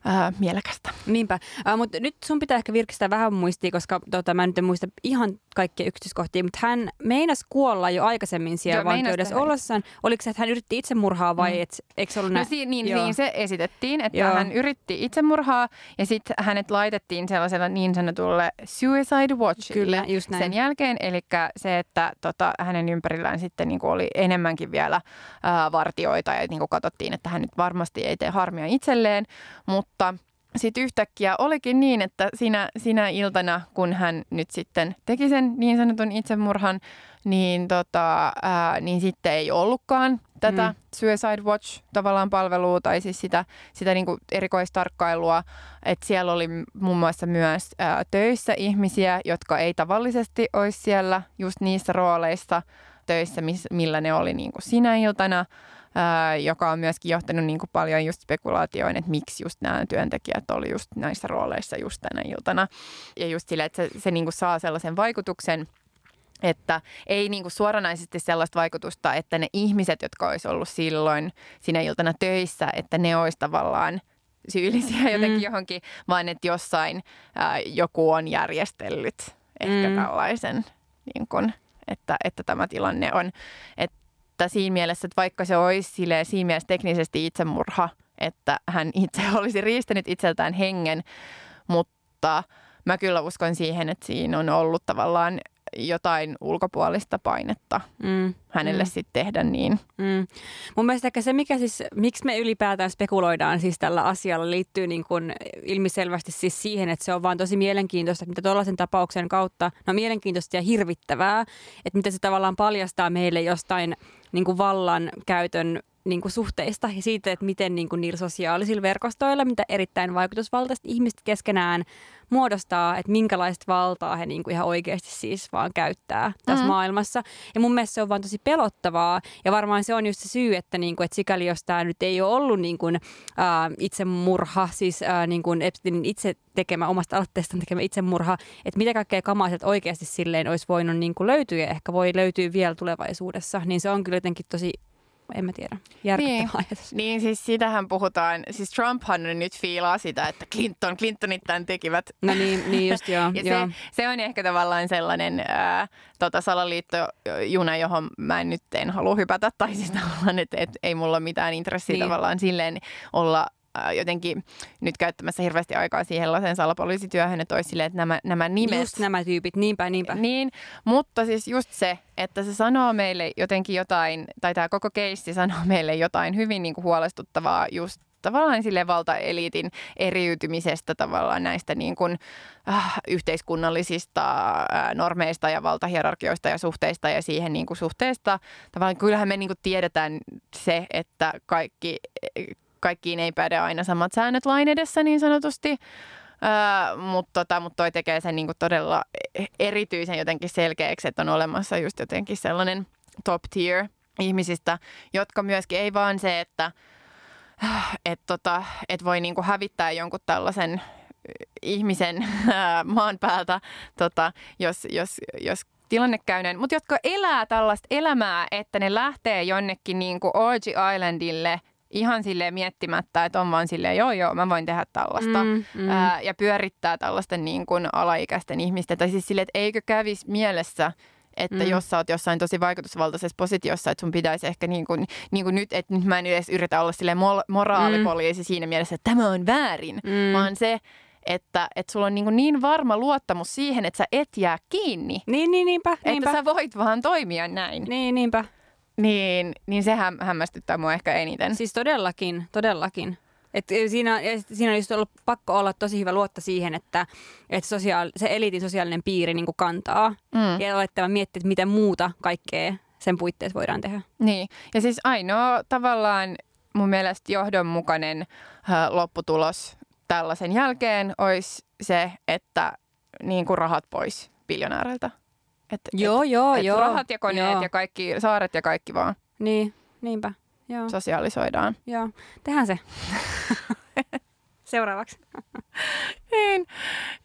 ää, mielekästä. Niinpä, äh, mutta nyt sun pitää ehkä virkistää vähän muistia, koska tota, mä nyt en muista ihan kaikkia yksityiskohtia, mutta hän meinasi kuolla jo aikaisemmin siellä Joo, vankeudessa ollessaan. Oliko se, että hän yritti itsemurhaa vai mm. et, eikö se ollut no, si- niin, niin, se esitettiin, että Joo. hän yritti itsemurhaa ja sitten hänet laitettiin sellaisella niin sanotulle suicide watchille Kyllä, just näin. sen jälkeen. Eli se, että tota, hänen ympärillään sitten niin oli enemmänkin vielä ää, vartioita ja niin katsottiin, että hän nyt varmasti ei tee harmia itselleen, mutta sitten yhtäkkiä olikin niin, että sinä, sinä iltana, kun hän nyt sitten teki sen niin sanotun itsemurhan, niin, tota, ää, niin sitten ei ollutkaan tätä mm. Suicide Watch tavallaan palvelua tai siis sitä, sitä niin erikoistarkkailua. Että siellä oli muun muassa myös ää, töissä ihmisiä, jotka ei tavallisesti olisi siellä just niissä rooleissa töissä, miss, millä ne oli niin kuin sinä iltana ää, joka on myöskin johtanut niin kuin paljon just spekulaatioon, että miksi just nämä työntekijät oli just näissä rooleissa just tänä iltana. Ja just sille, että se, se niin kuin saa sellaisen vaikutuksen, että ei niin kuin suoranaisesti sellaista vaikutusta, että ne ihmiset, jotka olisi ollut silloin sinä iltana töissä, että ne olisi tavallaan syyllisiä jotenkin mm. johonkin, vaan että jossain ää, joku on järjestellyt ehkä mm. tällaisen, niin kuin, että, että tämä tilanne on. Että että siinä mielessä, että vaikka se olisi siinä mielessä teknisesti itsemurha, että hän itse olisi riistänyt itseltään hengen, mutta mä kyllä uskon siihen, että siinä on ollut tavallaan jotain ulkopuolista painetta mm, hänelle mm. sitten tehdä niin. Mm. Mun mielestä ehkä se, mikä siis, miksi me ylipäätään spekuloidaan siis tällä asialla, liittyy niin kuin ilmiselvästi siis siihen, että se on vaan tosi mielenkiintoista, mitä tuollaisen tapauksen kautta, no mielenkiintoista ja hirvittävää, että mitä se tavallaan paljastaa meille jostain niin kuin vallan käytön niin kuin suhteista ja siitä, että miten niin kuin niillä sosiaalisilla verkostoilla, mitä erittäin vaikutusvaltaiset ihmiset keskenään muodostaa, että minkälaista valtaa he niin kuin ihan oikeasti siis vaan käyttää tässä mm. maailmassa. Ja mun mielestä se on vaan tosi pelottavaa ja varmaan se on just se syy, että, niin kuin, että sikäli jos tämä nyt ei ole ollut niin kuin, äh, itsemurha, siis äh, niin kuin Epsteinin itse tekemä, omasta aloitteestaan tekemä itsemurha, että mitä kaikkea kamaa oikeasti silleen olisi voinut niin kuin löytyä ja ehkä voi löytyä vielä tulevaisuudessa, niin se on kyllä jotenkin tosi en mä tiedä, järkyttävä niin. ajatus. Niin, siis sitähän puhutaan, siis Trumphan nyt fiilaa sitä, että Clinton, Clintonit tämän tekivät. No niin, niin just joo. ja joo. Se, se, on ehkä tavallaan sellainen ää, tota salaliittojuna, johon mä en nyt en halua hypätä, tai siis tavallaan, että et, ei mulla ole mitään intressiä niin. tavallaan silleen olla jotenkin nyt käyttämässä hirveästi aikaa siihen sellaiseen salapoliisityöhön, että olisi silleen, että nämä, nämä nimet... Just nämä tyypit, niinpä, niinpä. Niin, mutta siis just se, että se sanoo meille jotenkin jotain, tai tämä koko keissi sanoo meille jotain hyvin niin kuin huolestuttavaa just tavallaan sille valtaeliitin eriytymisestä tavallaan näistä niin kuin, äh, yhteiskunnallisista äh, normeista ja valtahierarkioista ja suhteista ja siihen niin kuin suhteesta. Tavallaan kyllähän me niin kuin tiedetään se, että kaikki kaikkiin ei päde aina samat säännöt lain edessä niin sanotusti. Uh, mutta tota, mut toi tekee sen niinku todella erityisen jotenkin selkeäksi, että on olemassa just jotenkin sellainen top tier ihmisistä, jotka myöskin ei vaan se, että et tota, et voi niinku hävittää jonkun tällaisen ihmisen maan päältä, tota, jos, jos, jos tilanne käyneen, mutta jotka elää tällaista elämää, että ne lähtee jonnekin niin kuin Orgy Islandille ihan silleen miettimättä, että on vaan silleen, joo joo, mä voin tehdä tällaista. Mm, mm. Ää, ja pyörittää tällaisten niin kuin alaikäisten ihmisten. Tai siis silleen, että eikö kävisi mielessä, että mm. jos sä oot jossain tosi vaikutusvaltaisessa positiossa, että sun pitäisi ehkä niin kuin, niin kuin nyt, että nyt mä en edes yritä olla sille moraalipoliisi mm. siinä mielessä, että tämä on väärin, mm. vaan se, että, että sulla on niin, niin varma luottamus siihen, että sä et jää kiinni. Niin, niin, niinpä, niinpä. Että sä voit vaan toimia näin. Niin, niinpä. Niin, niin se hämmästyttää mua ehkä eniten. Siis todellakin, todellakin. Et siinä, siinä olisi ollut pakko olla tosi hyvä luotta siihen, että, että sosiaal, se eliitin sosiaalinen piiri niin kantaa. Mm. Ja alettava miettiä, että mitä muuta kaikkea sen puitteissa voidaan tehdä. Niin, ja siis ainoa tavallaan mun mielestä johdonmukainen äh, lopputulos tällaisen jälkeen olisi se, että niin kuin rahat pois biljonääreiltä. Et, joo, et, joo, et joo. Rahat ja koneet joo. ja kaikki, saaret ja kaikki vaan. Niin, niinpä. Joo. Sosiaalisoidaan. Joo, tehdään se. Seuraavaksi. niin.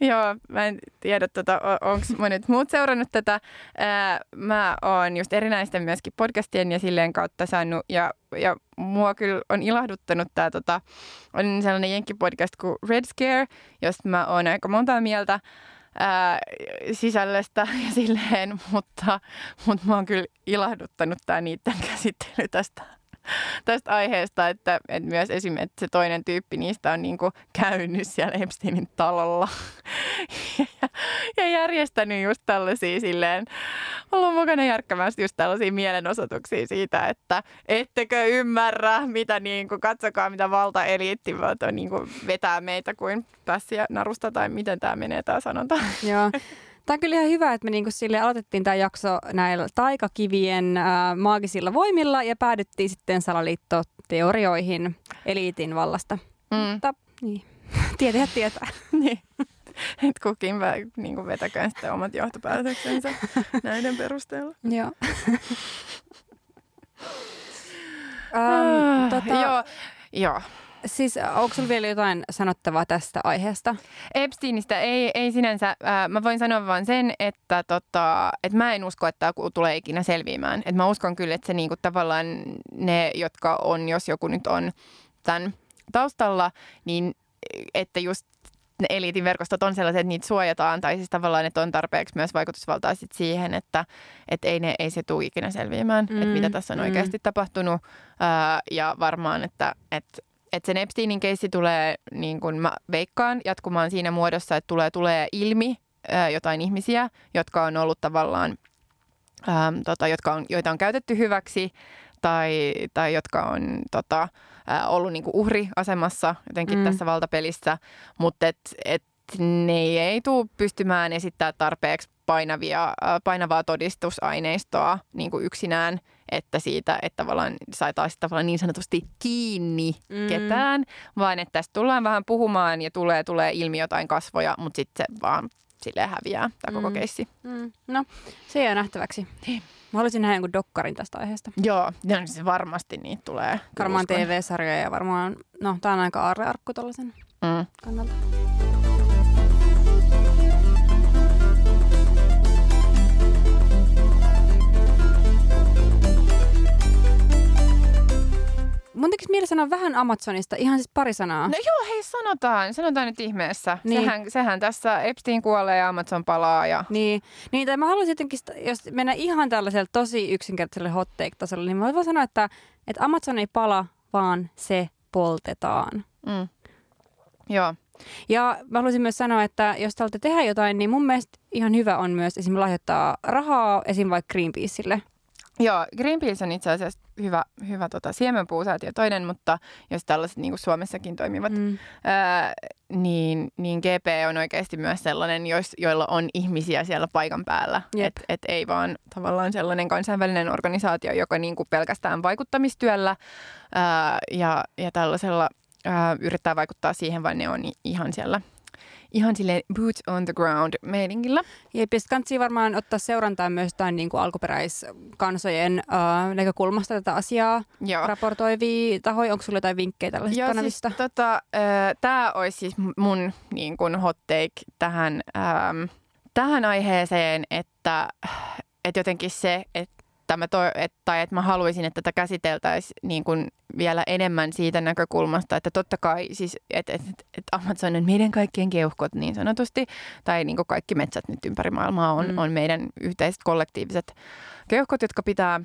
Joo, mä en tiedä, tota, onko monet muut seurannut tätä. Ää, mä oon just erinäisten myöskin podcastien ja silleen kautta saanut, ja, ja mua kyllä on ilahduttanut tämä, tota, on sellainen jenkkipodcast kuin Red Scare, josta mä oon aika monta mieltä ää, sisällöstä ja silleen, mutta, mutta mä oon kyllä ilahduttanut tämä niiden käsittely tästä tästä aiheesta, että, että myös esimerkiksi se toinen tyyppi niistä on niin käynyt siellä Epsteinin talolla ja, ja järjestänyt just tällaisia silleen, ollut mukana järkkämässä just tällaisia mielenosoituksia siitä, että ettekö ymmärrä, mitä niin kuin, katsokaa mitä valtaeliitti on niin kuin vetää meitä kuin pässiä narusta tai miten tämä menee tämä sanonta. Joo. Tämä on kyllä ihan hyvä, että me niinku sille aloitettiin tämä jakso näillä taikakivien äh, maagisilla voimilla ja päädyttiin sitten salaliittoteorioihin eliitin vallasta. Mm. Mutta niin, tietäjät tietää. niin. Että kukin vä, niin vetäkään sitten omat johtopäätöksensä näiden perusteella. Joo. um, tota, joo, joo. Siis onko sinulla vielä jotain sanottavaa tästä aiheesta? Epsteinistä ei, ei sinänsä. Äh, mä voin sanoa vain sen, että, tota, että mä en usko, että tämä tulee ikinä selviämään. Et mä uskon kyllä, että se niinku, tavallaan ne, jotka on, jos joku nyt on tämän taustalla, niin että just ne eliitin verkostot on sellaiset, että niitä suojataan, tai siis tavallaan, että on tarpeeksi myös vaikutusvaltaa sit siihen, että et ei, ne, ei se tule ikinä selviämään, mm, että mitä tässä on mm. oikeasti tapahtunut. Ää, ja varmaan, että et, että sen Epsteinin keissi tulee, niin kuin mä veikkaan, jatkumaan siinä muodossa, että tulee, tulee ilmi ää, jotain ihmisiä, jotka on ollut tavallaan, ää, tota, jotka on, joita on käytetty hyväksi tai, tai jotka on tota, ää, ollut niin kuin uhriasemassa jotenkin mm. tässä valtapelissä, mutta et, et ne ei tule pystymään esittämään tarpeeksi painavia, painavaa todistusaineistoa niin kuin yksinään – että siitä, että tavallaan saataisiin tavallaan niin sanotusti kiinni mm. ketään, vaan että tästä tullaan vähän puhumaan ja tulee, tulee ilmi jotain kasvoja, mutta sitten se vaan sille häviää tämä koko mm. keissi. Mm. No, se jää nähtäväksi. Niin. Mä haluaisin nähdä jonkun dokkarin tästä aiheesta. Joo, ja se varmasti niitä tulee. Varmaan TV-sarjoja ja varmaan, no tää on aika aarrearkku tuollaisen mm. kannalta. Mun tekisi mieli sanoa vähän Amazonista, ihan siis pari sanaa. No joo, hei sanotaan, sanotaan nyt ihmeessä. Niin. Sehän, sehän tässä Epstein kuolee ja Amazon palaa. Ja... Niin, niin tai mä haluaisin jotenkin, jos mennä ihan tällaiselle tosi yksinkertaiselle hot take-tasolle, niin mä voin sanoa, että, että Amazon ei pala, vaan se poltetaan. Mm. Joo. Ja mä haluaisin myös sanoa, että jos te haluatte tehdä jotain, niin mun mielestä ihan hyvä on myös esimerkiksi lahjoittaa rahaa esim. vaikka Greenpeaceille – Joo, Greenpeace on itse asiassa hyvä, hyvä tota, siemenpuusäätiö toinen, mutta jos tällaiset niin kuin Suomessakin toimivat, mm. ää, niin, niin GP on oikeasti myös sellainen, jos, joilla on ihmisiä siellä paikan päällä. Että et ei vaan tavallaan sellainen kansainvälinen organisaatio, joka niin kuin pelkästään vaikuttamistyöllä ää, ja, ja tällaisella ää, yrittää vaikuttaa siihen, vaan ne on ihan siellä ihan sille boots on the ground meiningillä. Ja kansi varmaan ottaa seurantaa myös tämän niin kuin alkuperäiskansojen uh, näkökulmasta tätä asiaa Joo. raportoivia tahoja. Onko sinulla jotain vinkkejä tällaisista Joo, kanavista? Siis, tota, äh, Tämä olisi siis mun niin kuin hot take tähän, ähm, tähän aiheeseen, että että jotenkin se, että mä, to, että, tai että mä haluaisin, että tätä käsiteltäisiin niin kuin vielä enemmän siitä näkökulmasta, että totta kai siis, että, että, että Amazon on meidän kaikkien keuhkot niin sanotusti, tai niin kuin kaikki metsät nyt ympäri maailmaa on, mm. on meidän yhteiset kollektiiviset keuhkot, jotka pitää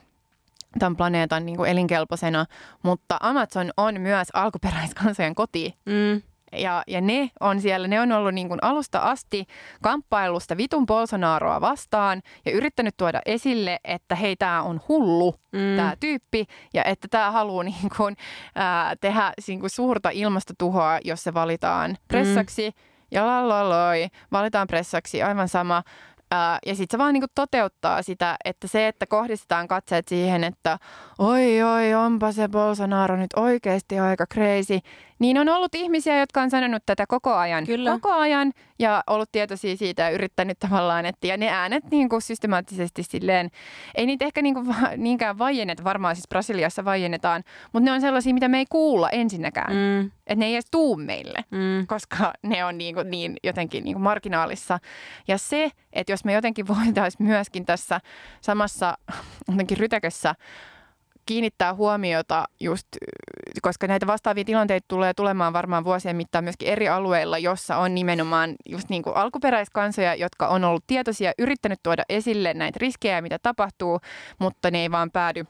tämän planeetan niin kuin elinkelpoisena, mutta Amazon on myös alkuperäiskansojen koti. Mm. Ja, ja ne on siellä, ne on ollut niin kuin alusta asti kamppailusta vitun Bolsonaroa vastaan ja yrittänyt tuoda esille, että hei, tämä on hullu, mm. tämä tyyppi, ja että tämä haluaa niin kuin, ää, tehdä niin kuin suurta ilmastotuhoa, jos se valitaan pressaksi. Mm. Ja lallaloi, valitaan pressaksi, aivan sama. Ää, ja sitten se vaan niinku toteuttaa sitä, että se, että kohdistetaan katseet siihen, että oi oi, onpa se Bolsonaro nyt oikeasti aika crazy, niin on ollut ihmisiä, jotka on sanonut tätä koko ajan. Kyllä. Koko ajan ja ollut tietoisia siitä ja yrittänyt tavallaan, että ja ne äänet niin kuin systemaattisesti silleen, ei niitä ehkä niin kuin va, niinkään vaienneta, varmaan siis Brasiliassa vaiennetaan, mutta ne on sellaisia, mitä me ei kuulla ensinnäkään. Mm. Että ne ei edes tuu meille, mm. koska ne on niin, kuin, niin jotenkin niin kuin marginaalissa. Ja se, että jos me jotenkin voitaisiin myöskin tässä samassa jotenkin rytäkössä kiinnittää huomiota just, koska näitä vastaavia tilanteita tulee tulemaan varmaan vuosien mittaan myöskin eri alueilla, jossa on nimenomaan just niin kuin alkuperäiskansoja, jotka on ollut tietoisia, yrittänyt tuoda esille näitä riskejä, mitä tapahtuu, mutta ne ei vaan päädy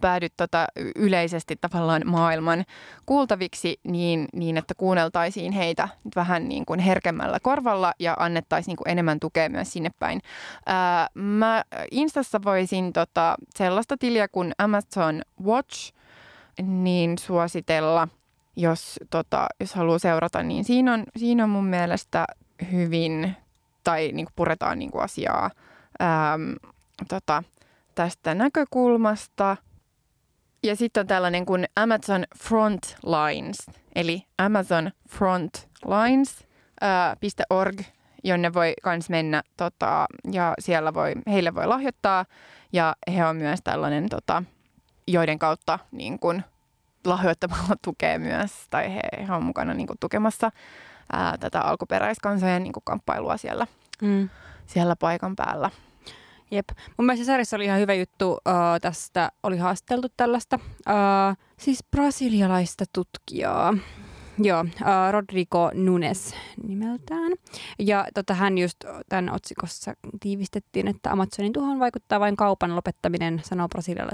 päädy tota yleisesti tavallaan maailman kuultaviksi niin, niin, että kuunneltaisiin heitä vähän niin kuin herkemmällä korvalla ja annettaisiin niin kuin enemmän tukea myös sinne päin. Ää, mä Instassa voisin tota, sellaista tiliä kuin Amazon Watch niin suositella, jos, tota, jos haluaa seurata, niin siinä on, siinä on mun mielestä hyvin, tai niin kuin puretaan niin kuin asiaa ää, tota, tästä näkökulmasta – ja sitten on tällainen kuin Amazon Frontlines, eli Amazon Frontlines.org, jonne voi myös mennä tota, ja siellä voi, heille voi lahjoittaa. Ja he on myös tällainen, tota, joiden kautta niin kun, lahjoittamalla tukee myös, tai he, he on mukana niin kun, tukemassa ää, tätä alkuperäiskansojen niin kun, kamppailua siellä, mm. siellä paikan päällä. Jep. Mun mielestä sarjassa oli ihan hyvä juttu, uh, tästä oli haasteltu tällaista, uh, siis brasilialaista tutkijaa. Joo, uh, Rodrigo Nunes nimeltään. Ja tota, hän just tämän otsikossa tiivistettiin, että Amazonin tuhon vaikuttaa vain kaupan lopettaminen, sanoo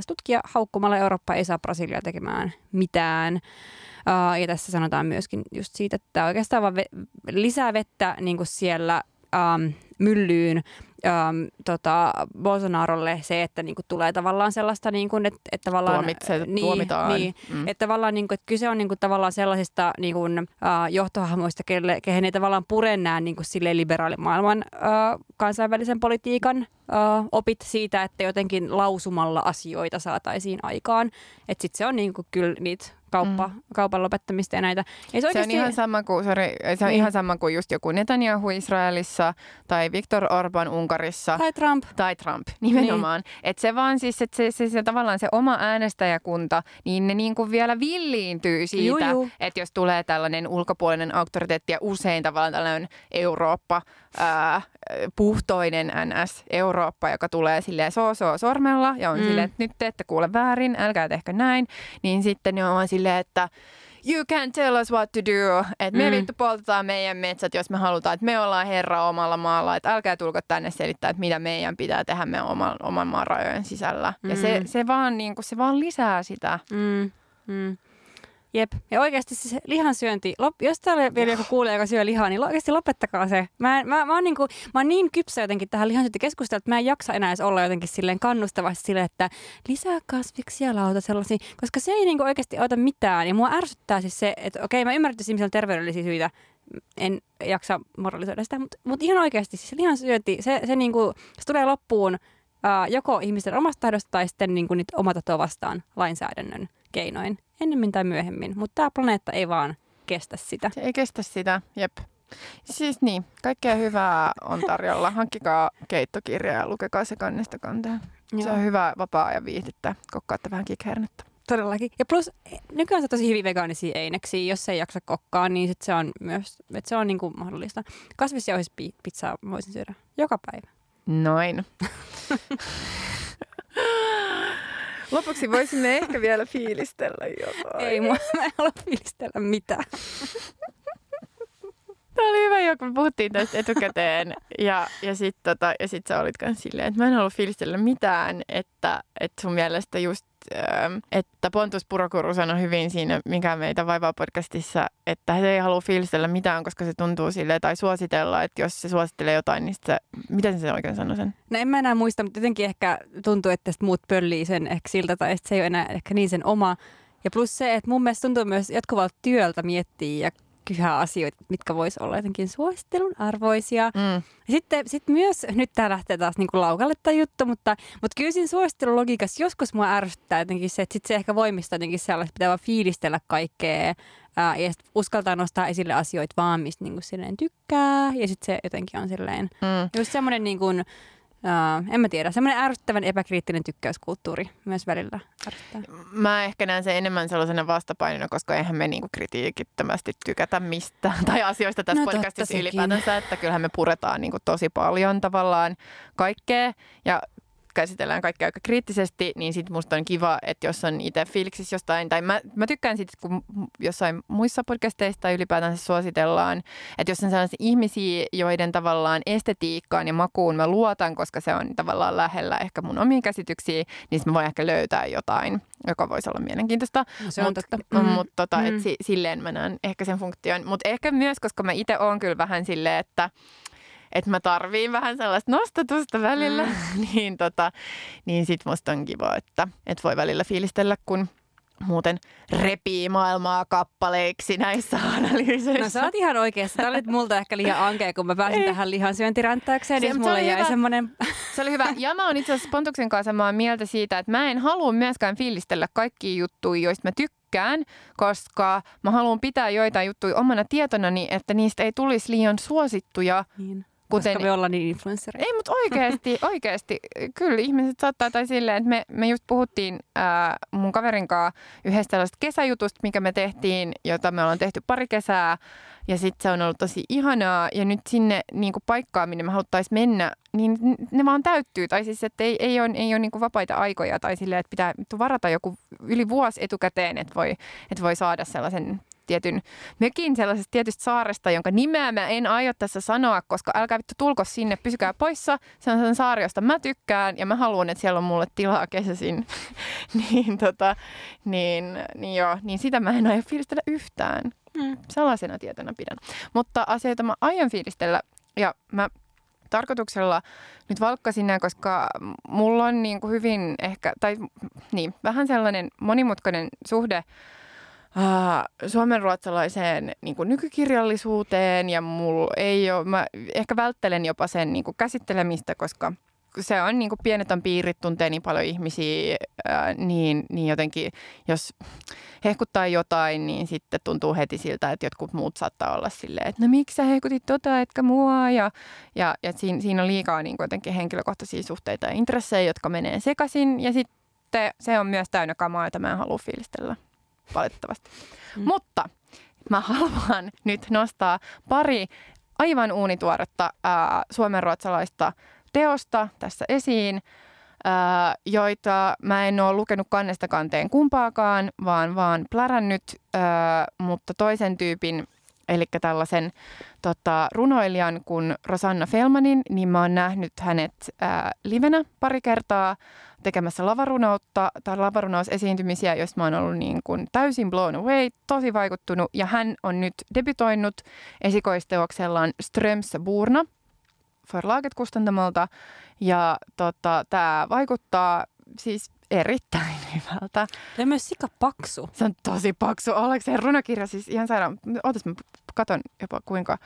tutkija. Haukkumalla Eurooppa ei saa Brasilia tekemään mitään. Uh, ja tässä sanotaan myöskin just siitä, että oikeastaan vaan ve- lisää vettä niin kuin siellä um, myllyyn ähm, tota, Bolsonarolle se, että niinku tulee tavallaan sellaista, niinku, että, että tavallaan... Tuomitse, niin, tuomitaan. Niin, mm. että tavallaan niinku, että kyse on niinku, tavallaan sellaisista niinku, äh, johtohahmoista, kelle, kehen ei tavallaan pure nämä niinku, liberaalimaailman äh, kansainvälisen politiikan äh, opit siitä, että jotenkin lausumalla asioita saataisiin aikaan. Että sitten se on niinku, kyllä niitä kauppa, mm. kaupan lopettamista ja näitä. Ei se, oikeasti... se on, ihan sama kuin, sorry, se on niin. ihan sama kuin just joku Netanyahu Israelissa tai Viktor Orban Unkarissa. Tai Trump. Tai Trump, nimenomaan. Niin. Että se vaan siis, että se, se, se, tavallaan se oma äänestäjäkunta, niin ne niin kuin vielä villiintyy siitä, että jos tulee tällainen ulkopuolinen auktoriteetti ja usein tavallaan tällainen Eurooppa, ää, puhtoinen NS Eurooppa, joka tulee silleen so, so sormella ja on mm. silleen, että nyt te ette kuule väärin, älkää tehkö näin, niin sitten ne on silleen, että you can tell us what to do. Että me mm. vittu poltetaan meidän metsät, jos me halutaan, että me ollaan herra omalla maalla. Että älkää tulko tänne selittää, että mitä meidän pitää tehdä meidän oman, oman maan rajojen sisällä. Mm. Ja se, mm. se, vaan, niin kuin, se vaan lisää sitä. Mm. Mm. Jep. Ja oikeasti siis lihansyönti, lop, jos täällä vielä joku kuulee, joka syö lihaa, niin oikeasti lopettakaa se. Mä, mä, mä, oon niin kuin, mä oon niin kypsä jotenkin tähän lihansyöntikeskusteluun, että mä en jaksa enää edes olla jotenkin silleen kannustavasti silleen, että lisää kasviksia lauta sellaisia, koska se ei niin kuin oikeasti auta mitään. Ja mua ärsyttää siis se, että okei, mä ymmärrän, että ihmisellä terveydellisiä syitä, en jaksa moralisoida sitä, mutta, mutta ihan oikeasti siis lihansyönti, se, se, niin kuin, se tulee loppuun uh, joko ihmisten omasta tahdosta tai sitten niin kuin niitä omata vastaan lainsäädännön keinoin ennemmin tai myöhemmin, mutta tämä planeetta ei vaan kestä sitä. Se ei kestä sitä, jep. Siis niin, kaikkea hyvää on tarjolla. Hankkikaa keittokirja ja lukekaa se kannesta kantaa. Se on hyvä vapaa-ajan viihdettä. Kokkaatte vähän kikhernettä. Todellakin. Ja plus nykyään se tosi hyvin vegaanisia eineksiä. Jos ei jaksa kokkaa, niin sit se on myös että se on niinku mahdollista. Kasvisjauhispizzaa voisin syödä joka päivä. Noin. Lopuksi voisimme ehkä vielä fiilistellä jotain. Ei, mua, mä en halua fiilistellä mitään. Tämä oli hyvä, kun puhuttiin tästä etukäteen. Ja, ja sitten tota, ja sit sä olit myös silleen, että mä en halua fiilistellä mitään, että, että sun mielestä just, ähm, että Pontus Purokuru sanoi hyvin siinä, mikä meitä vaivaa podcastissa, että he ei halua fiilistellä mitään, koska se tuntuu silleen, tai suositella, että jos se suosittelee jotain, niin se, miten se oikein sanoi sen? No en mä enää muista, mutta jotenkin ehkä tuntuu, että muut pöllii sen ehkä siltä, tai se ei ole enää ehkä niin sen oma. Ja plus se, että mun mielestä tuntuu myös jatkuvalta työltä miettiä ja kyhää asioita, mitkä vois olla jotenkin suosittelun arvoisia. Mm. Ja sitten sit myös, nyt tämä lähtee taas niinku laukalle tämä juttu, mutta, mutta kyllä siinä suosittelulogiikassa joskus mua ärsyttää jotenkin se, että sit se ehkä voimistaa jotenkin sellaista, pitää vaan fiilistellä kaikkea ää, ja sit uskaltaa nostaa esille asioita vaan, mistä niinku silleen tykkää ja sitten se jotenkin on silleen, mm. just semmoinen niinku, Uh, en mä tiedä. Semmoinen ärsyttävän epäkriittinen tykkäyskulttuuri myös välillä ärsyttää. Mä ehkä näen sen enemmän sellaisena vastapainona, koska eihän me niinku kritiikittömästi tykätä mistään tai asioista tässä no, podcastissa ylipäätänsä, että kyllähän me puretaan niinku tosi paljon tavallaan kaikkea. Ja käsitellään kaikkea aika kriittisesti, niin sitten musta on kiva, että jos on itse fiiliksissä jostain, tai mä, mä tykkään sitten, kun jossain muissa podcasteissa tai ylipäätään se suositellaan, että jos on sellaisia ihmisiä, joiden tavallaan estetiikkaan ja makuun mä luotan, koska se on tavallaan lähellä ehkä mun omiin käsityksiä, niin mä voin ehkä löytää jotain, joka voisi olla mielenkiintoista. No, se on mut, totta. Mm. Mutta tota, mm. et si, silleen mä näen ehkä sen funktion. Mutta ehkä myös, koska mä itse oon kyllä vähän silleen, että että mä tarviin vähän sellaista nostatusta välillä, mm. niin, tota, niin sit musta on kiva, että, että voi välillä fiilistellä, kun muuten repii maailmaa kappaleiksi näissä analyyseissä. No sä oot ihan oikeassa. Tämä oli multa ehkä liian ankea, kun mä pääsin Ei. tähän lihansyöntiränttäykseen, niin mulle jäi semmoinen... Se oli hyvä. Ja mä oon itse asiassa Pontuksen kanssa samaa mieltä siitä, että mä en halua myöskään fiilistellä kaikkia juttuja, joista mä tykkään, koska mä haluan pitää joitain juttuja omana tietonani, että niistä ei tulisi liian suosittuja. Niin Kuten, Koska me ollaan niin influencereja. Ei, mutta oikeasti, oikeasti. Kyllä ihmiset saattaa, tai silleen, että me, me just puhuttiin ää, mun kaverin kanssa yhdestä tällaista kesäjutusta, mikä me tehtiin, jota me ollaan tehty pari kesää. Ja sitten se on ollut tosi ihanaa. Ja nyt sinne niin kuin paikkaan, minne me haluttaisiin mennä, niin ne vaan täyttyy. Tai siis, että ei, ei ole, ei ole niin kuin vapaita aikoja. Tai silleen, että pitää varata joku yli vuosi etukäteen, että voi, että voi saada sellaisen tietyn mökin sellaisesta tietystä saaresta, jonka nimeä mä en aio tässä sanoa, koska älkää vittu tulko sinne, pysykää poissa. Se on sellainen saari, josta mä tykkään ja mä haluan, että siellä on mulle tilaa kesäsin. niin, tota, niin, niin, joo, niin sitä mä en aio fiilistellä yhtään. Mm. Sellaisena tietona pidän. Mutta asioita mä aion fiilistellä ja mä tarkoituksella nyt valkkasin nämä, koska mulla on niin kuin hyvin ehkä, tai niin, vähän sellainen monimutkainen suhde uh, suomenruotsalaiseen niin kuin nykykirjallisuuteen ja mulla ei ole, mä ehkä välttelen jopa sen niin kuin käsittelemistä, koska se on niin kuin pienet piirit, tuntee niin paljon ihmisiä, ää, niin, niin jotenkin jos hehkuttaa jotain, niin sitten tuntuu heti siltä, että jotkut muut saattaa olla silleen, että no miksi sä hehkutit tota, etkä mua, ja, ja, ja siinä, siinä on liikaa niin jotenkin henkilökohtaisia suhteita ja intressejä, jotka menee sekaisin, ja sitten se on myös täynnä kamaa, jota mä en halua fiilistellä valitettavasti. Mm. Mutta mä haluan nyt nostaa pari aivan uunituoretta ää, suomenruotsalaista teosta tässä esiin, ää, joita mä en ole lukenut kannesta kanteen kumpaakaan, vaan vaan plärännyt, ää, mutta toisen tyypin eli tällaisen tota, runoilijan kuin Rosanna Felmanin, niin mä oon nähnyt hänet ää, livenä pari kertaa tekemässä lavarunoutta tai lavarunausesiintymisiä, joista mä oon ollut niin kuin täysin blown away, tosi vaikuttunut. Ja hän on nyt debytoinut esikoisteoksellaan Strömsä Burna Förlaget kustantamolta. Ja tota, tämä vaikuttaa siis erittäin hyvältä. Ja myös sika paksu. Se on tosi paksu. Se runokirja siis ihan sairaan? Ootas mä katon jopa kuinka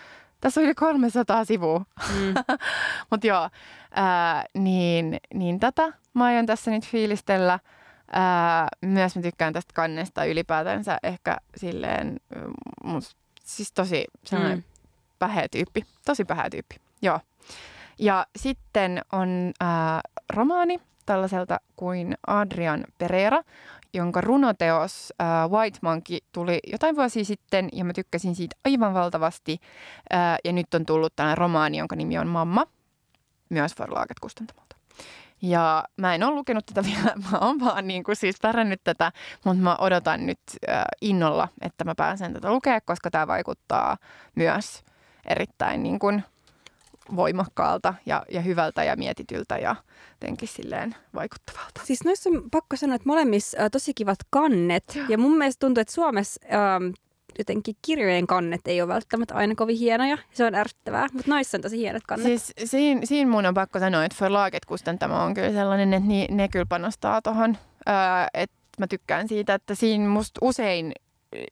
tässä on yli 300 sivua. Mm. Mutta joo, ää, niin, niin tätä mä aion tässä nyt fiilistellä. Ää, myös mä tykkään tästä kannesta ylipäätänsä ehkä silleen, must, siis tosi sellainen mm. päheä tyyppi. Tosi päheä tyyppi, joo. Ja sitten on ää, romaani tällaiselta kuin Adrian Pereira, jonka runoteos äh, White Monkey tuli jotain vuosia sitten ja mä tykkäsin siitä aivan valtavasti. Äh, ja nyt on tullut tällainen romaani, jonka nimi on Mamma, myös Forlaget kustantamolta. Ja mä en ole lukenut tätä vielä, mä oon vaan niin kuin siis pärännyt tätä, mutta mä odotan nyt äh, innolla, että mä pääsen tätä lukea, koska tämä vaikuttaa myös erittäin niin kuin voimakkaalta ja, ja hyvältä ja mietityltä ja jotenkin silleen vaikuttavalta. Siis noissa on pakko sanoa, että molemmissa äh, tosi kivat kannet. Ja mun mielestä tuntuu, että Suomessa ähm, jotenkin kirjojen kannet ei ole välttämättä aina kovin hienoja. Se on ärsyttävää, mutta noissa on tosi hienot kannet. Siis siinä, siinä mun on pakko sanoa, että Förlaget tämä on kyllä sellainen, että ne, ne kyllä panostaa tuohon. Että mä tykkään siitä, että siinä musta usein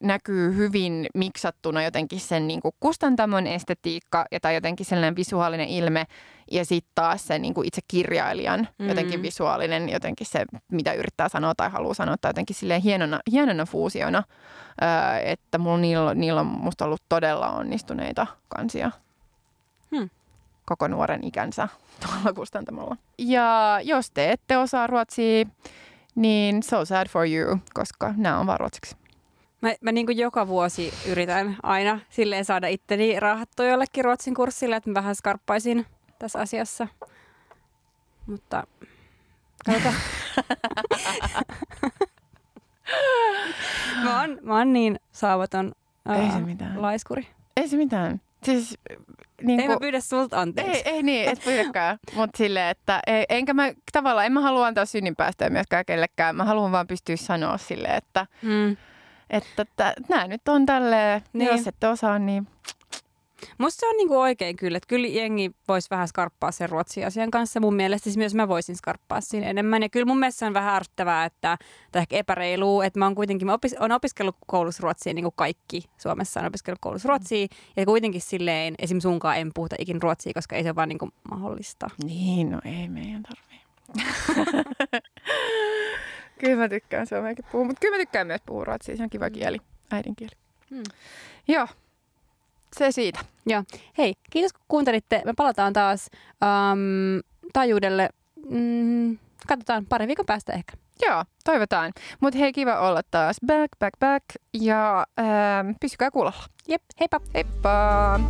näkyy hyvin miksattuna jotenkin sen niin kuin kustantamon estetiikka ja tai jotenkin sellainen visuaalinen ilme ja sitten taas se niin kuin itse kirjailijan mm. jotenkin visuaalinen, jotenkin se mitä yrittää sanoa tai haluaa sanoa tai jotenkin silleen hienona, hienona fuusiona, öö, että mulla niillä, niillä on musta ollut todella onnistuneita kansia. Hmm koko nuoren ikänsä tuolla kustantamolla. Ja jos te ette osaa ruotsia, niin so sad for you, koska nämä on vaan ruotsiksi. Mä, mä niin kuin joka vuosi yritän aina silleen saada itteni raahattua jollekin ruotsin kurssille, että mä vähän skarppaisin tässä asiassa. Mutta katsotaan. mä, oon, mä oon niin saavaton ää, Ei se mitään. laiskuri. Ei se mitään. Siis, niin ei mä pyydä sulta anteeksi. Ei, ei niin, et pyydäkään. Mutta silleen, että ei, enkä mä tavallaan, en mä halua antaa synninpäästöä myöskään kellekään. Mä haluan vaan pystyä sanoa silleen, että mm että nämä nyt on tälleen, niin. jos ette osaa, niin... Musta se on niinku oikein kyllä, että kyllä jengi voisi vähän skarppaa sen ruotsin asian kanssa. Mun mielestä siis myös mä voisin skarppaa siinä enemmän. Ja kyllä mun mielestä se on vähän ärsyttävää, että, tai ehkä epäreilua, että mä oon kuitenkin, mä opis, on opiskellut koulussa ruotsia niin kuin kaikki Suomessa on opiskellut koulussa ruotsia. Ja kuitenkin silleen, esim. sunkaan en puhuta ikin ruotsia, koska ei se vaan niin kuin mahdollista. Niin, no ei meidän tarvii. Kyllä mä tykkään suomeakin puhua, mutta kyllä mä tykkään myös puhua ruotsia. Se on kiva mm. kieli, äidinkieli. Hmm. Joo, se siitä. Joo. Hei, kiitos kun kuuntelitte. Me palataan taas um, taajuudelle. Mm, katsotaan pari viikon päästä ehkä. Joo, toivotaan. Mutta hei, kiva olla taas back, back, back. Ja ähm, pysykää kuulolla. Jep, heippa. Heippa.